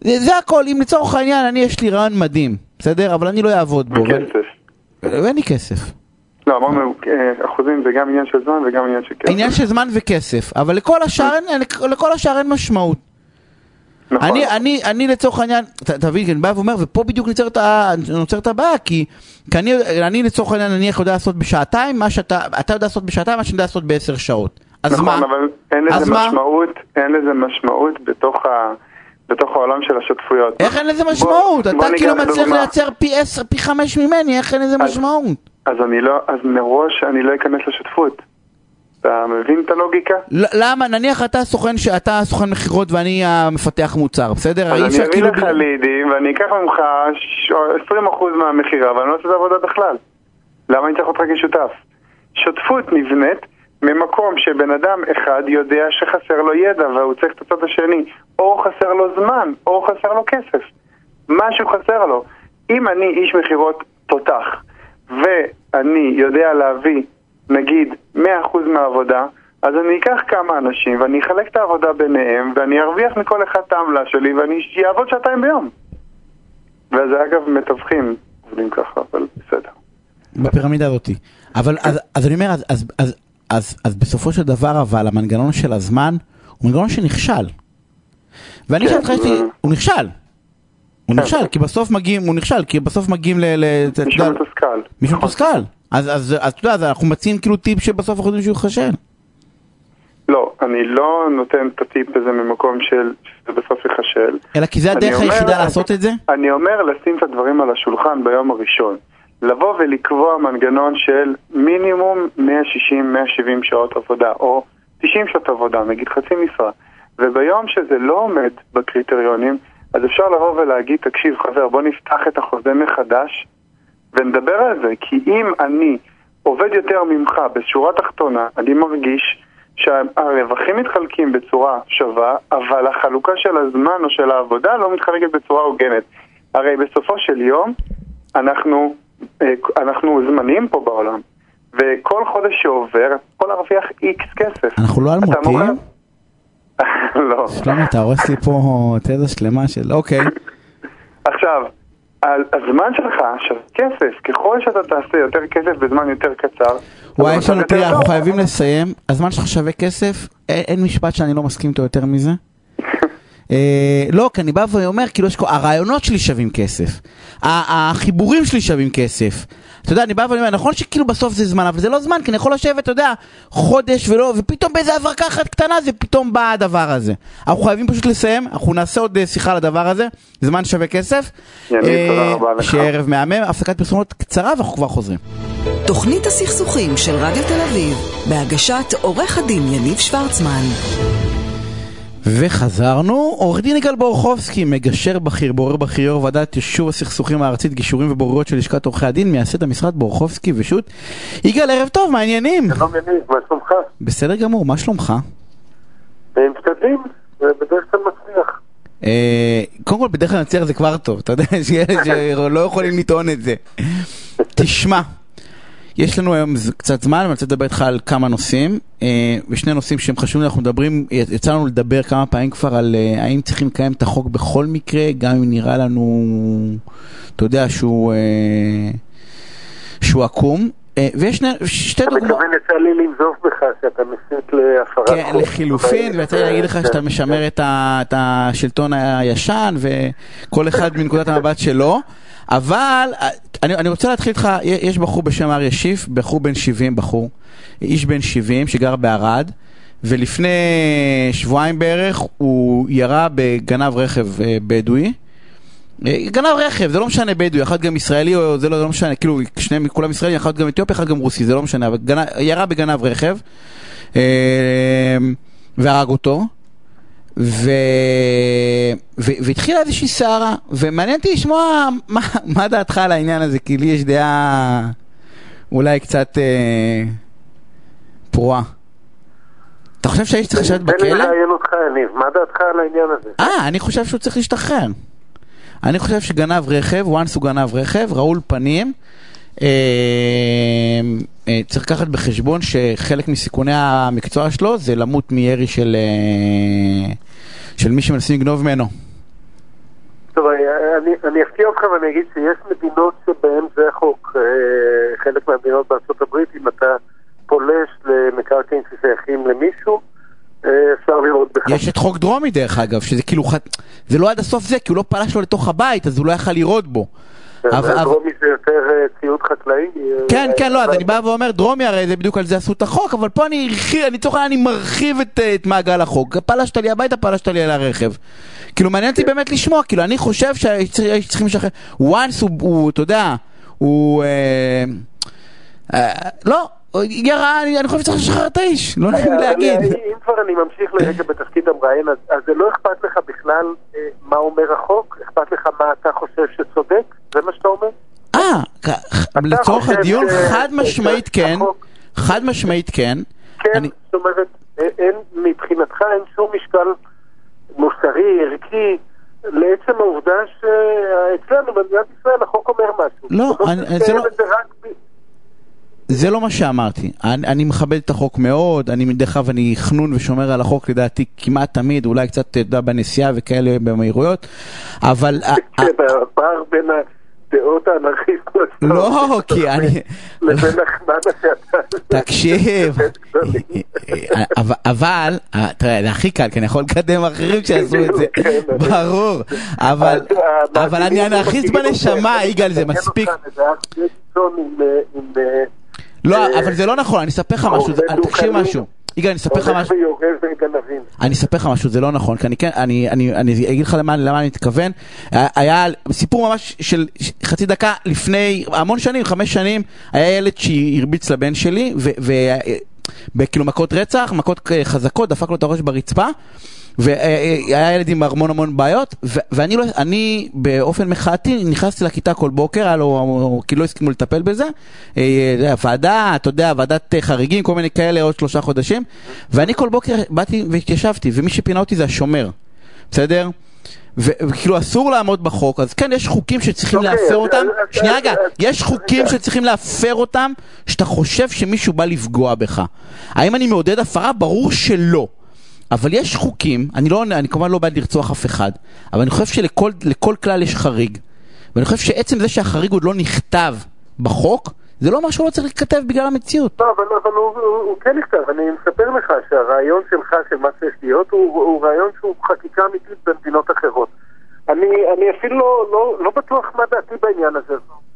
S2: זה, זה הכל, אם לצורך העניין, אני יש לי רעיון מדהים, בסדר? אבל אני לא אעבוד בו. ו-
S5: כסף.
S2: ואין לי כסף.
S5: לא, אמרנו, אה, אחוזים זה גם עניין של זמן וגם עניין של כסף.
S2: עניין של זמן וכסף, אבל לכל השאר אין, לכל השאר אין משמעות.
S5: נכון.
S2: אני, אני, אני לצורך העניין, תבין, אני בא ואומר, ופה בדיוק נוצרת, נוצרת הבעיה, כי, כי אני, אני לצורך העניין נניח יודע לעשות בשעתיים, מה שאתה, אתה יודע לעשות בשעתיים, מה שאני יודע לעשות בעשר שעות. אז
S5: נכון,
S2: מה?
S5: אבל אין לזה
S2: מה?
S5: משמעות, אין לזה משמעות בתוך, ה, בתוך העולם של השותפויות.
S2: איך אין לזה משמעות?
S5: בוא
S2: אתה כאילו מצליח. לייצר פי עשר, פי חמש ממני, איך אין לזה
S5: אז-
S2: משמעות?
S5: אז אני לא, אז מראש אני לא אכנס לשותפות. אתה מבין את הלוגיקה?
S2: למה, נניח אתה סוכן, ש- אתה סוכן מכירות ואני המפתח מוצר, בסדר?
S5: אז אני אביא לך לידים ואני אקח ממך ש- 20% מהמכירה ואני לא עושה את העבודה בכלל. למה אני צריך אותך כשותף? שותפות נבנית ממקום שבן אדם אחד יודע שחסר לו ידע והוא צריך את הצד השני, או חסר לו זמן, או חסר לו כסף. משהו חסר לו. אם אני איש מכירות תותח, ואני יודע להביא, נגיד, 100% מהעבודה, אז אני אקח כמה אנשים ואני אחלק את העבודה ביניהם ואני ארוויח מכל אחד את העמלה שלי ואני אעבוד שעתיים ביום. וזה אגב מתווכים עובדים ככה, אבל בסדר.
S2: בפירמידה הזאתי. אבל אז, אז אני אומר, אז, אז, אז, אז, אז בסופו של דבר, אבל המנגנון של הזמן הוא מנגנון שנכשל. ואני
S5: כן,
S2: שאלתי
S5: זה-
S2: הוא נכשל. הוא
S5: כן.
S2: נכשל, כי בסוף מגיעים, הוא נכשל, כי בסוף מגיעים ל...
S5: מישהו מתוסכל.
S2: מישהו מתוסכל. אז, אתה יודע, אנחנו מציעים כאילו טיפ שבסוף אנחנו יודעים שהוא ייכשל.
S5: לא, אני לא נותן את הטיפ הזה ממקום של שזה בסוף ייכשל.
S2: אלא כי זה הדרך היחידה לעשות את זה?
S5: אני אומר לשים את הדברים על השולחן ביום הראשון. לבוא ולקבוע מנגנון של מינימום 160-170 שעות עבודה, או 90 שעות עבודה, נגיד חצי משרה. וביום שזה לא עומד בקריטריונים, אז אפשר לבוא ולהגיד, תקשיב חבר, בוא נפתח את החוזה מחדש ונדבר על זה. כי אם אני עובד יותר ממך בשורה תחתונה, אני מרגיש שהרווחים מתחלקים בצורה שווה, אבל החלוקה של הזמן או של העבודה לא מתחלקת בצורה הוגנת. הרי בסופו של יום אנחנו, אה, אנחנו זמניים פה בעולם, וכל חודש שעובר אתה יכול להרוויח איקס כסף.
S2: אנחנו לא?
S5: מוכן- לא.
S2: שלמה, אתה הורס לי פה תזה שלמה של אוקיי.
S5: עכשיו, הזמן שלך שווה כסף, ככל שאתה תעשה יותר כסף בזמן יותר קצר,
S2: וואי, יש לנו, תראה, אנחנו. חייבים לסיים. הזמן שלך שווה כסף, אין משפט שאני לא מסכים איתו יותר מזה. אה, לא, כי אני בא ואומר, כאילו, יש, כל- הרעיונות שלי שווים כסף. החיבורים שלי שווים כסף. אתה יודע, אני בא ואומר, נכון שכאילו בסוף זה זמן, אבל זה לא זמן, כי אני יכול לשבת, אתה יודע, חודש ולא, ופתאום באיזה הברקה אחת קטנה, זה פתאום בא הדבר הזה. אנחנו חייבים פשוט לסיים, אנחנו נעשה עוד אה, שיחה על הדבר הזה, זמן שווה כסף. אה,
S5: רבה לך.
S2: שיהיה ערב מהמם, הפסקת פרסומות קצרה ואנחנו כבר חוזרים.
S1: תוכנית הסכסוכים של רדיו תל אביב, בהגשת עורך הדין יניב שוורצמן.
S2: וחזרנו, עורך דין יגאל בורחובסקי, מגשר בכיר, בורר בכיר, יו"ר ועדת יישוב הסכסוכים הארצית, גישורים ובוררויות של לשכת עורכי הדין, מייסד המשרד בורחובסקי ושות'. יגאל, ערב טוב, מה העניינים?
S6: שלום יניב, מה שלומך?
S2: בסדר גמור, מה שלומך?
S6: הם משתדלים, ובדרך כלל מצליח.
S2: אה, קודם כל, בדרך כלל נצליח זה כבר טוב, אתה יודע, יש ילד שלא יכולים לטעון את זה. תשמע, יש לנו היום קצת זמן, אני רוצה לדבר איתך על כמה נושאים, אה, ושני נושאים שהם חשובים, אנחנו מדברים, יצא לנו לדבר כמה פעמים כבר על אה, האם צריכים לקיים את החוק בכל מקרה, גם אם נראה לנו, אתה יודע, שהוא, אה, שהוא עקום. ויש שני, שתי
S6: אתה
S2: דוגמאות.
S6: מתכוון יצא לי לנזוף בך שאתה מסית להפרת
S2: כן,
S6: חוק.
S2: לחילופין,
S6: אבל-
S2: ויצא לי להגיד לך
S6: כן,
S2: שאתה
S6: כן.
S2: משמר את ה- את השלטון הישן, וכל אחד מנקודת המבט שלו. אבל אה, אני, אני רוצה להתחיל איתך, יש בחור בשם אריה שיף, בחור בן 70, בחור, איש בן 70 שגר בערד, ולפני שבועיים בערך הוא ירה בגנב רכב אה, בדואי. אה, גנב רכב, זה לא משנה בדואי, אחד גם ישראלי או זה לא, זה לא משנה, כאילו שניהם כולם ישראלים, אחד גם אתיופי, אחד גם רוסי, זה לא משנה, אבל גנב, ירה בגנב רכב והרג אותו. ו... ו... והתחילה איזושהי סערה, ומעניין אותי לשמוע מה, מה דעתך על העניין הזה, כי לי יש דעה אולי קצת אה, פרועה. אתה חושב שהאיש צריך לשבת
S6: תן לי
S2: בכלא?
S6: לראיין אותך, יניב, מה דעתך על העניין הזה?
S2: אה, אני חושב שהוא צריך להשתחרר. אני חושב שגנב רכב, once הוא גנב רכב, רעול פנים, אה, אה, צריך לקחת בחשבון שחלק מסיכוני המקצוע שלו זה למות מירי של, אה, של מי שמנסים לגנוב ממנו.
S6: טוב, אני, אני אפתיע אותך ואני אגיד שיש מדינות שבהן זה החוק. אה, חלק מהמדינות בארצות הברית, אם אתה פולש למקרקעין ששייכים למישהו, אה, אפשר לראות בך.
S2: יש את חוק דרומי דרך אגב, שזה כאילו, זה לא עד הסוף זה, כי הוא לא פלש לו לתוך הבית, אז הוא לא יכל לירות בו. אבל-
S6: דרומי זה יותר אה, ציוד חקלאי. אה,
S2: כן, כן, לא, אז אני בא ואומר, דרומי הרי זה בדיוק על זה עשו את החוק, אבל פה אני הרחיב, אני לצורך העניין אני מרחיב את, אה, את מעגל החוק. פלשת לי הביתה, פלשת לי על הרכב. כאילו מעניין אותי באמת לשמוע, כאילו אני חושב שצריכים לשחרר, once הוא, אתה יודע, הוא, לא, ירה, אני, אני חושב שצריך לשחרר את האיש, לא נעים לי להגיד.
S6: אם כבר אני ממשיך לרגע בתפקיד המראיין, אז- אז זה לא אכפת לך בכלל אה, מה אומר החוק? אכפת לך מה אתה חושב שצודק? זה מה שאתה אומר?
S2: אה, לצורך הדיון חד משמעית כן, חד משמעית כן.
S6: כן, זאת אומרת, אה, מבחינתך אין שום משקל מוסרי, ערכי, לעצם העובדה שאצלנו במדינת ישראל החוק אומר משהו.
S2: לא, אני- זה לא-
S6: זה רק ב-
S2: זה לא מה שאמרתי. אני, אני מכבד את החוק מאוד, אני דרך אגב אני חנון ושומר על החוק לדעתי כמעט תמיד, אולי קצת, אתה יודע, בנסיעה וכאלה במהירויות, אבל...
S6: כן, הפער בין הדעות האנרכיסטיות
S2: לא, כי אני...
S6: לבין החמנה שאתה...
S2: תקשיב, אבל, אה, תראה, זה הכי קל, כי אני יכול לקדם אחרים שיעשו את זה,
S6: כן,
S2: ברור, אבל, אבל אני אנרכיסט בנשמה, יגאל, זה מספיק.
S6: אה, אה,
S2: לא,
S6: אה,
S2: אבל זה לא נכון, אני אספר לך משהו, תקשיב. משהו. יגאל, אני אספר לך משהו. אני אספר לך משהו, זה לא נכון, כי אני כן, אני, אני, אני אגיד לך למה, למה אני מתכוון. היה- סיפור ממש של חצי דקה לפני, המון שנים, חמש שנים, היה ילד שהרביץ לבן שלי, ו... ו בכאילו מכות רצח, מכות חזקות, דפק לו את הראש ברצפה, והיה ילד עם המון המון בעיות, ו- ואני לא, אני באופן מחאתי נכנסתי לכיתה כל בוקר, היה לו, כי לא הסכימו לטפל בזה, אה, ועדה, אתה יודע, ועדת אה, חריגים, כל מיני כאלה, עוד שלושה חודשים, ואני כל בוקר באתי והתיישבתי, ומי שפינה אותי זה השומר, בסדר? וכאילו אסור לעמוד בחוק, אז כן, יש חוקים שצריכים
S6: אוקיי,
S2: להפר אותם, שנייה רגע, יש חוקים שצריכים להפר אותם, שאתה חושב שמישהו בא לפגוע בך. האם אני מעודד הפרה? ברור שלא. אבל יש חוקים, אני, לא, אני כמובן לא בעד לרצוח אף אחד, אבל אני חושב שלכל לכל כלל יש חריג. ואני חושב שעצם זה שהחריג עוד לא נכתב בחוק, זה לא אומר שהוא לא צריך להיכתב בגלל המציאות.
S6: לא, אבל, אבל הוא, הוא, הוא כן נכתב. אני מספר לך שהרעיון שלך, של מה צריך להיות, הוא, הוא רעיון שהוא חקיקה אמיתית במדינות אחרות. אני, אני אפילו לא, לא, לא בטוח מה דעתי בעניין הזה.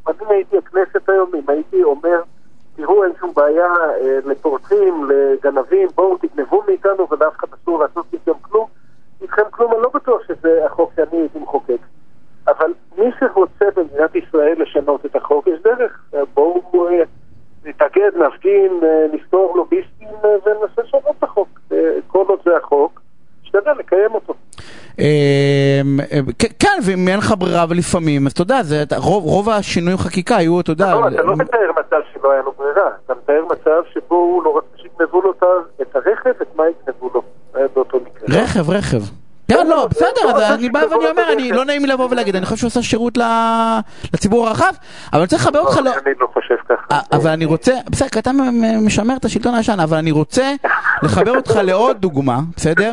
S6: אם הייתי הכנסת היום, אם הייתי אומר, תראו, אין שום בעיה אה, לפורצים, לגנבים, בואו תגנבו מאיתנו ולאף אחד אסור לעשות איתכם כלום. איתכם כלום, אני לא בטוח שזה החוק שאני הייתי מחוקק. אבל מי שרוצה במדינת ישראל לשנות את החוק, יש דרך. אה, בואו אה, נתאגד, נפגין, אה, נפתור לוביסטים אה, וננסה לשנות את החוק. אה, כל עוד זה החוק, נשתדל לקיים אותו.
S2: אמ, אה, כ- כן, ואם אין לך ברירה ולפעמים, אז אתה יודע, רוב השינויים חקיקה היו, אתה יודע...
S6: לא, אתה לא מתאר מצב שלא היה לו ברירה, אתה מתאר מצב שבו הוא לא רצה שיגנבו לו את הרכב, את מה יגנבו לו אה, באותו מקרה.
S2: רכב, רכב. כן, לא, בסדר, אז אני בא ואני אומר, אני לא נעים לי לבוא ולהגיד, אני חושב שהוא עושה שירות ל- לציבור הרחב, אבל אני רוצה לחבר אותך, לא-
S6: אני לא חושב ככה.
S2: אה, אבל אני רוצה, בסדר, כי אתה משמר את השלטון הישן, אבל אני רוצה לחבר אותך לעוד דוגמה, בסדר?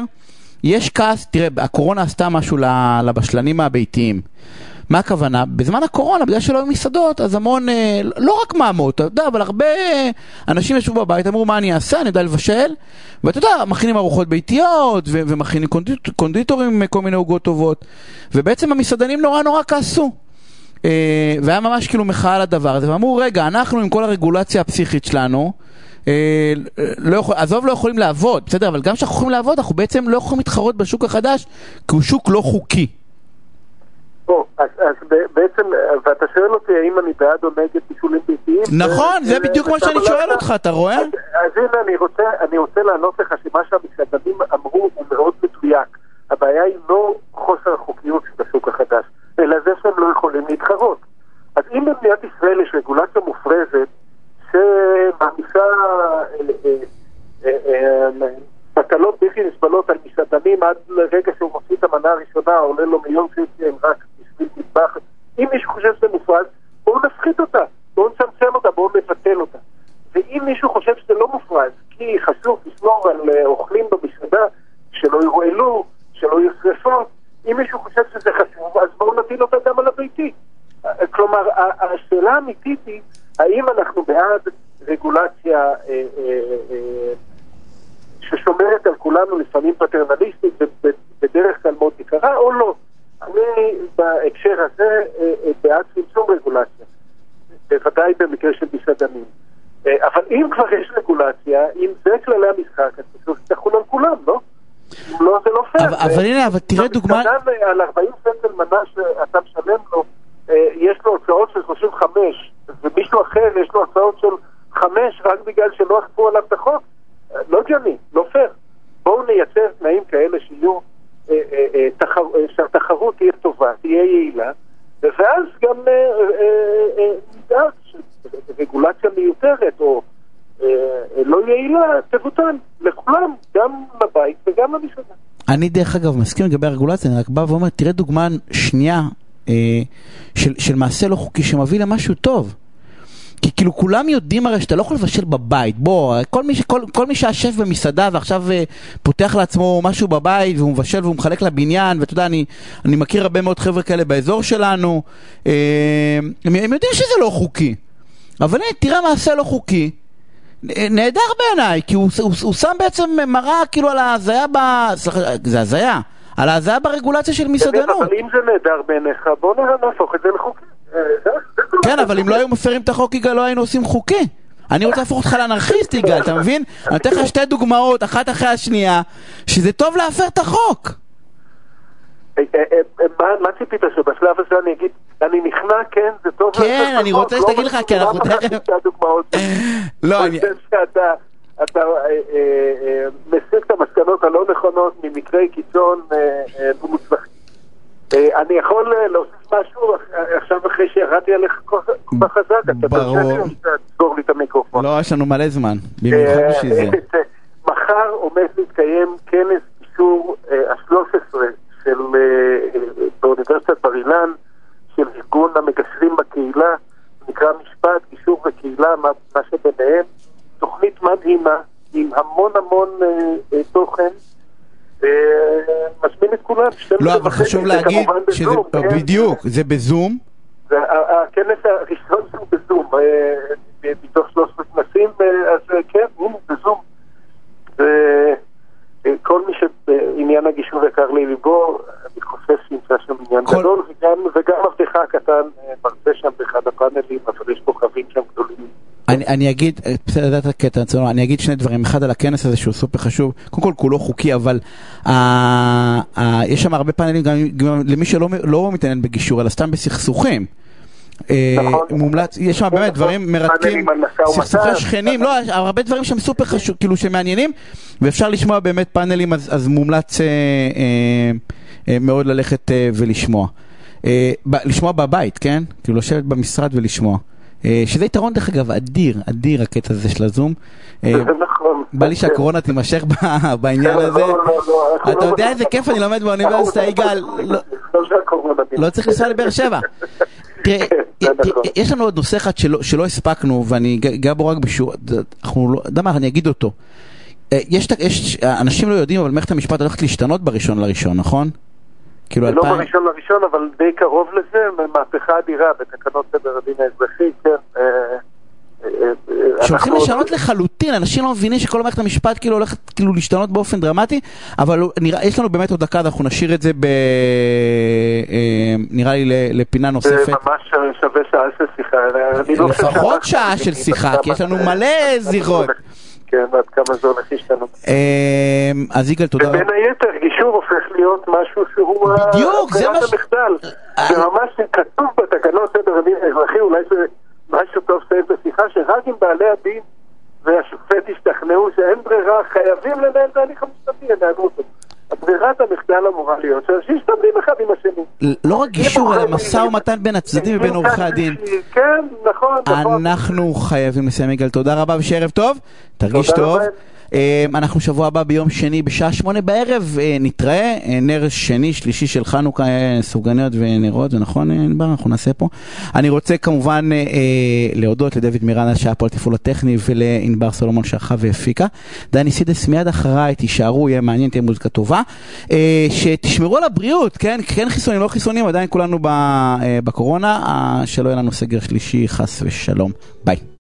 S2: יש כעס, תראה, הקורונה עשתה משהו לבשלנים הביתיים. מה הכוונה? בזמן הקורונה, בגלל שלא היו מסעדות, אז המון, אה, לא רק מאמות, אתה יודע, אבל הרבה אנשים ישבו בבית, אמרו מה אני אעשה, אני יודע לבשל, ואתה יודע, מכינים ארוחות ביתיות, ומכינים קונדיט- קונדיטורים עם כל מיני עוגות טובות, ובעצם המסעדנים נורא נורא כעסו. אה, והיה ממש כאילו מחאה על הדבר הזה, ואמרו, רגע, אנחנו עם כל הרגולציה הפסיכית שלנו, לא יכול, עזוב לא יכולים לעבוד, בסדר, אבל גם כשאנחנו יכולים לעבוד, אנחנו בעצם לא יכולים להתחרות בשוק החדש, כי הוא שוק לא חוקי.
S6: או, אז, אז בעצם, ואתה שואל אותי האם אני בעד או נגד בישולים ביתיים?
S2: נכון, זה
S6: אה,
S2: בדיוק מה שאני
S6: מלכת-
S2: שואל אותך, אתה רואה?
S6: אז, אז הנה, אני רוצה, אני רוצה לענות לך שמה שהמסעדנים אמרו הוא מאוד מדויק. הבעיה היא לא חוסר החוקיות של השוק החדש, אלא זה שהם לא יכולים להתחרות. אז אם במדינת ישראל יש רגולציה מופרזת שמעמיסה אה, אה, אה, אה, מטלות בלתי נסבלות על מסעדנים עד לרגע שהוא מוציא את המנה הראשונה, עולה לו מיליון שקל רק בשביל מטבח. אם מישהו חושב שזה מופרז, בואו נפחית אותה, בואו נצמצם אותה, בואו נבטל אותה. ואם מישהו חושב שזה לא מופרז, כי חשוב לשמור על אה, אוכלים במסעדה, שלא ירועלו, שלא יהיו שרפות, אם מישהו חושב שזה חשוב, אז בואו נטיל אותה גם על הביתי. אה, כלומר, ה- השאלה האמיתית היא, האם אנחנו בעד רגולציה אה, אה, אה, ששומרת על כולנו, לפעמים פטרנליסטית, ובדרך כלל מאוד יקרה, או לא. אני בהקשר הזה אה, אה, בעד צמצום רגולציה, בוודאי במקרה של מסעדנים. אה, אבל אם כבר יש רגולציה, אם זה כללי המשחק, אז פשוט תחול על כולם, לא? אם לא, זה לא פייר.
S2: אבל- הנה, אבל תראה דוגמה...
S6: המסעדן, אה, על 40 שקל מנה שאתה משלם לו, אה, יש לו הוצאות של 35, ומישהו אחר יש לו הוצאות של 5 רק בגלל שלא אכפו עליו את החוק. אה, לא הגיוני, לא פייר. בואו נייצר תנאים כאלה שיהיו, אה, תחר- שהתחרות תהיה טובה, תהיה יעילה, ואז גם נדאג שרגולציה מיותרת או לא יעילה תבוטל לכולם, גם לבית וגם למסעדה.
S2: אני דרך אגב מסכים לגבי הרגולציה, אני רק בא ואומר, תראה דוגמה שנייה אה, של, של מעשה לא חוקי שמביא למשהו טוב. כי כאילו כולם יודעים הרי שאתה לא יכול לבשל בבית, בוא, כל מי, כל, כל מי שהשף במסעדה ועכשיו אה, פותח לעצמו משהו בבית והוא מבשל והוא מחלק לבניין, ואתה יודע, אני, אני מכיר הרבה מאוד חבר'ה כאלה באזור שלנו, אה, הם, הם יודעים שזה לא חוקי, אבל הנה, תראה מעשה לא חוקי, נהדר בעיניי, כי הוא, הוא, הוא שם בעצם מראה כאילו על ההזיה ב... סליחה, זה הזיה. על ההזיה ברגולציה של מסעדנות.
S6: אבל אם זה נהדר בעיניך, בוא נהפוך את זה לחוקי. אה,
S2: כן, אבל אם לא היו מפרים את החוק, יגאל, לא היינו עושים חוקי. אני רוצה להפוך אותך לאנרכיסט, יגאל, אתה מבין? אני אתן לך שתי דוגמאות, אחת אחרי השנייה, שזה טוב להפר את החוק.
S6: אה, אה, אה, מה- ציפית שבשלב הזה אני אגיד, אני נכנע, כן, זה טוב
S2: כן, אני רוצה
S6: לא
S2: שתגיד לך, כי אנחנו תכף-. לא,
S6: אני אתה, מסיק את המסקנות הלא נכונות ממקרי קיצון מוצלחים. אני יכול להוסיף משהו עכשיו אחרי שירדתי עליך כל כך חזק, אתה
S2: ברור.
S6: תרשה לי את המיקרופון?
S2: לא, יש לנו מלא זמן, במיוחד בשביל זה.
S6: מחר עומד להתקיים כנס אישור ה-13 של אה, אה, באוניברסיטת בר אילן של ארגון המגשרים בקהילה, נקרא משפט, גישור וקהילה, מה, מה שביניהם, תוכנית מדהימה עם המון המון אה, אה, תוכן. אה, מזמין את כולם, 12
S2: לא, אבל חשוב
S6: זה
S2: להגיד שזה...
S6: כן?
S2: בדיוק, זה בזום.
S6: זה הכנס הראשון שהוא בזום, אה, מתוך 13 כנסים, אה, אז אה, כן, הנה, בזום. וכל מי שעניין הגישור יקר לליבו, אני חושב שימצא שם עניין
S2: כל-
S6: גדול, וגם- וגם עבדך הקטן מרצה שם באחד הפאנלים, אבל יש פה קווים שם גדולים.
S2: אני, אני אגיד, בסדר, ידעת הקטע, אני אגיד שני דברים, אחד על הכנס הזה שהוא סופר חשוב, קודם כל כולו חוקי, אבל יש שם הרבה פאנלים גם, למי שלא לא מתעניין בגישור, אלא סתם בסכסוכים. אה,
S6: נכון.
S2: מומלץ, יש שם באמת דברים מרתקים. סכסוכי שכנים, לא, הרבה דברים שהם סופר חשוב, כאילו שמעניינים, ואפשר לשמוע באמת פאנלים, אז, אז מומלץ אה, אה, אה, מאוד ללכת אה, ולשמוע. אה, ב, לשמוע בבית, כן? כאילו לשבת במשרד ולשמוע. אה, שזה יתרון דרך אגב אדיר, אדיר הקטע הזה של הזום. אה,
S6: זה נכון.
S2: בא לי שהקורונה תימשך בעניין
S6: לא,
S2: הזה.
S6: לא, לא, אנחנו
S2: אתה
S6: לא
S2: יודע איזה כיף אני לומד באוניברסיטה, יגאל. לא-
S6: לא
S2: לא צריך לנסוע לבאר שבע. תראה,
S6: כן, נכון.
S2: יש לנו עוד נושא אחד שלא, הספקנו, ואני אגע בו רק בשיעור, אנחנו לא, אתה יודע מה, אני אגיד אותו. אה, יש, אנשים לא יודעים, אבל מערכת המשפט הולכת להשתנות בראשון לראשון, נכון? כאילו
S6: לא
S2: אלפיים...
S6: בראשון לראשון, אבל די קרוב לזה, מהפכה אדירה בתקנות סדר הדין האזרחי, כן. אה, אה, אה,
S2: שהולכים
S6: אנחנו-
S2: לשנות לחלוטין, אנשים לא מבינים שכל מערכת המשפט כאילו הולכת כאילו להשתנות באופן דרמטי, אבל נראה, יש לנו באמת עוד דקה, אנחנו נשאיר את זה ב... אה, נראה לי לפינה
S6: זה
S2: נוספת.
S6: ממש שווה שעה של שיחה. לא
S2: לפחות שעה של שיחה, כי יש לנו
S6: זה-
S2: מלא
S6: עד זה כן, ועד כמה זה הולך להשתנות.
S2: אה, אז יגאל, תודה רבה.
S6: ובין היתר, גישור הופך להיות משהו שהוא...
S2: בדיוק, זה מה ש-
S6: המחדל.
S2: אה,
S6: זה ממש כתוב בתקנות סדר הדין האזרחי, אולי זה משהו טוב את השיחה, שרק אם בעלי הדין והשופט ישתכנעו שאין ברירה, חייבים לנהל את ההליך המשפטי, ינהלו אותו. אז ברירת המחדל אמורה להיות שאנשים מסתדרים אחד עם השני.
S2: לא רק גישור, אלא משא ומתן בין הצדדים ובין עורכי הדין.
S6: כן, נכון, נכון.
S2: אנחנו חייבים לסיים, יגאל. תודה רבה ושערב טוב. תרגיש טוב. אה, אנחנו שבוע הבא ביום שני בשעה שמונה בערב אה, נתראה. אה, נר שני, שלישי של חנוכה, אה, סופגניות ונרות, זה נכון, ענבר? אנחנו נעשה פה. אני רוצה כמובן להודות לדוד מירנה שהיה פה על תפעול הטכני ולענבר סולומון שערכה והפיקה. דני סידס מיד אחריי, תישארו, יהיה מעניין, תהיה מוזיקה טובה. שתשמרו על הבריאות, כן? כן חיסונים, לא חיסונים, עדיין כולנו בקורונה. שלא יהיה לנו סגר שלישי, חס ושלום. ביי.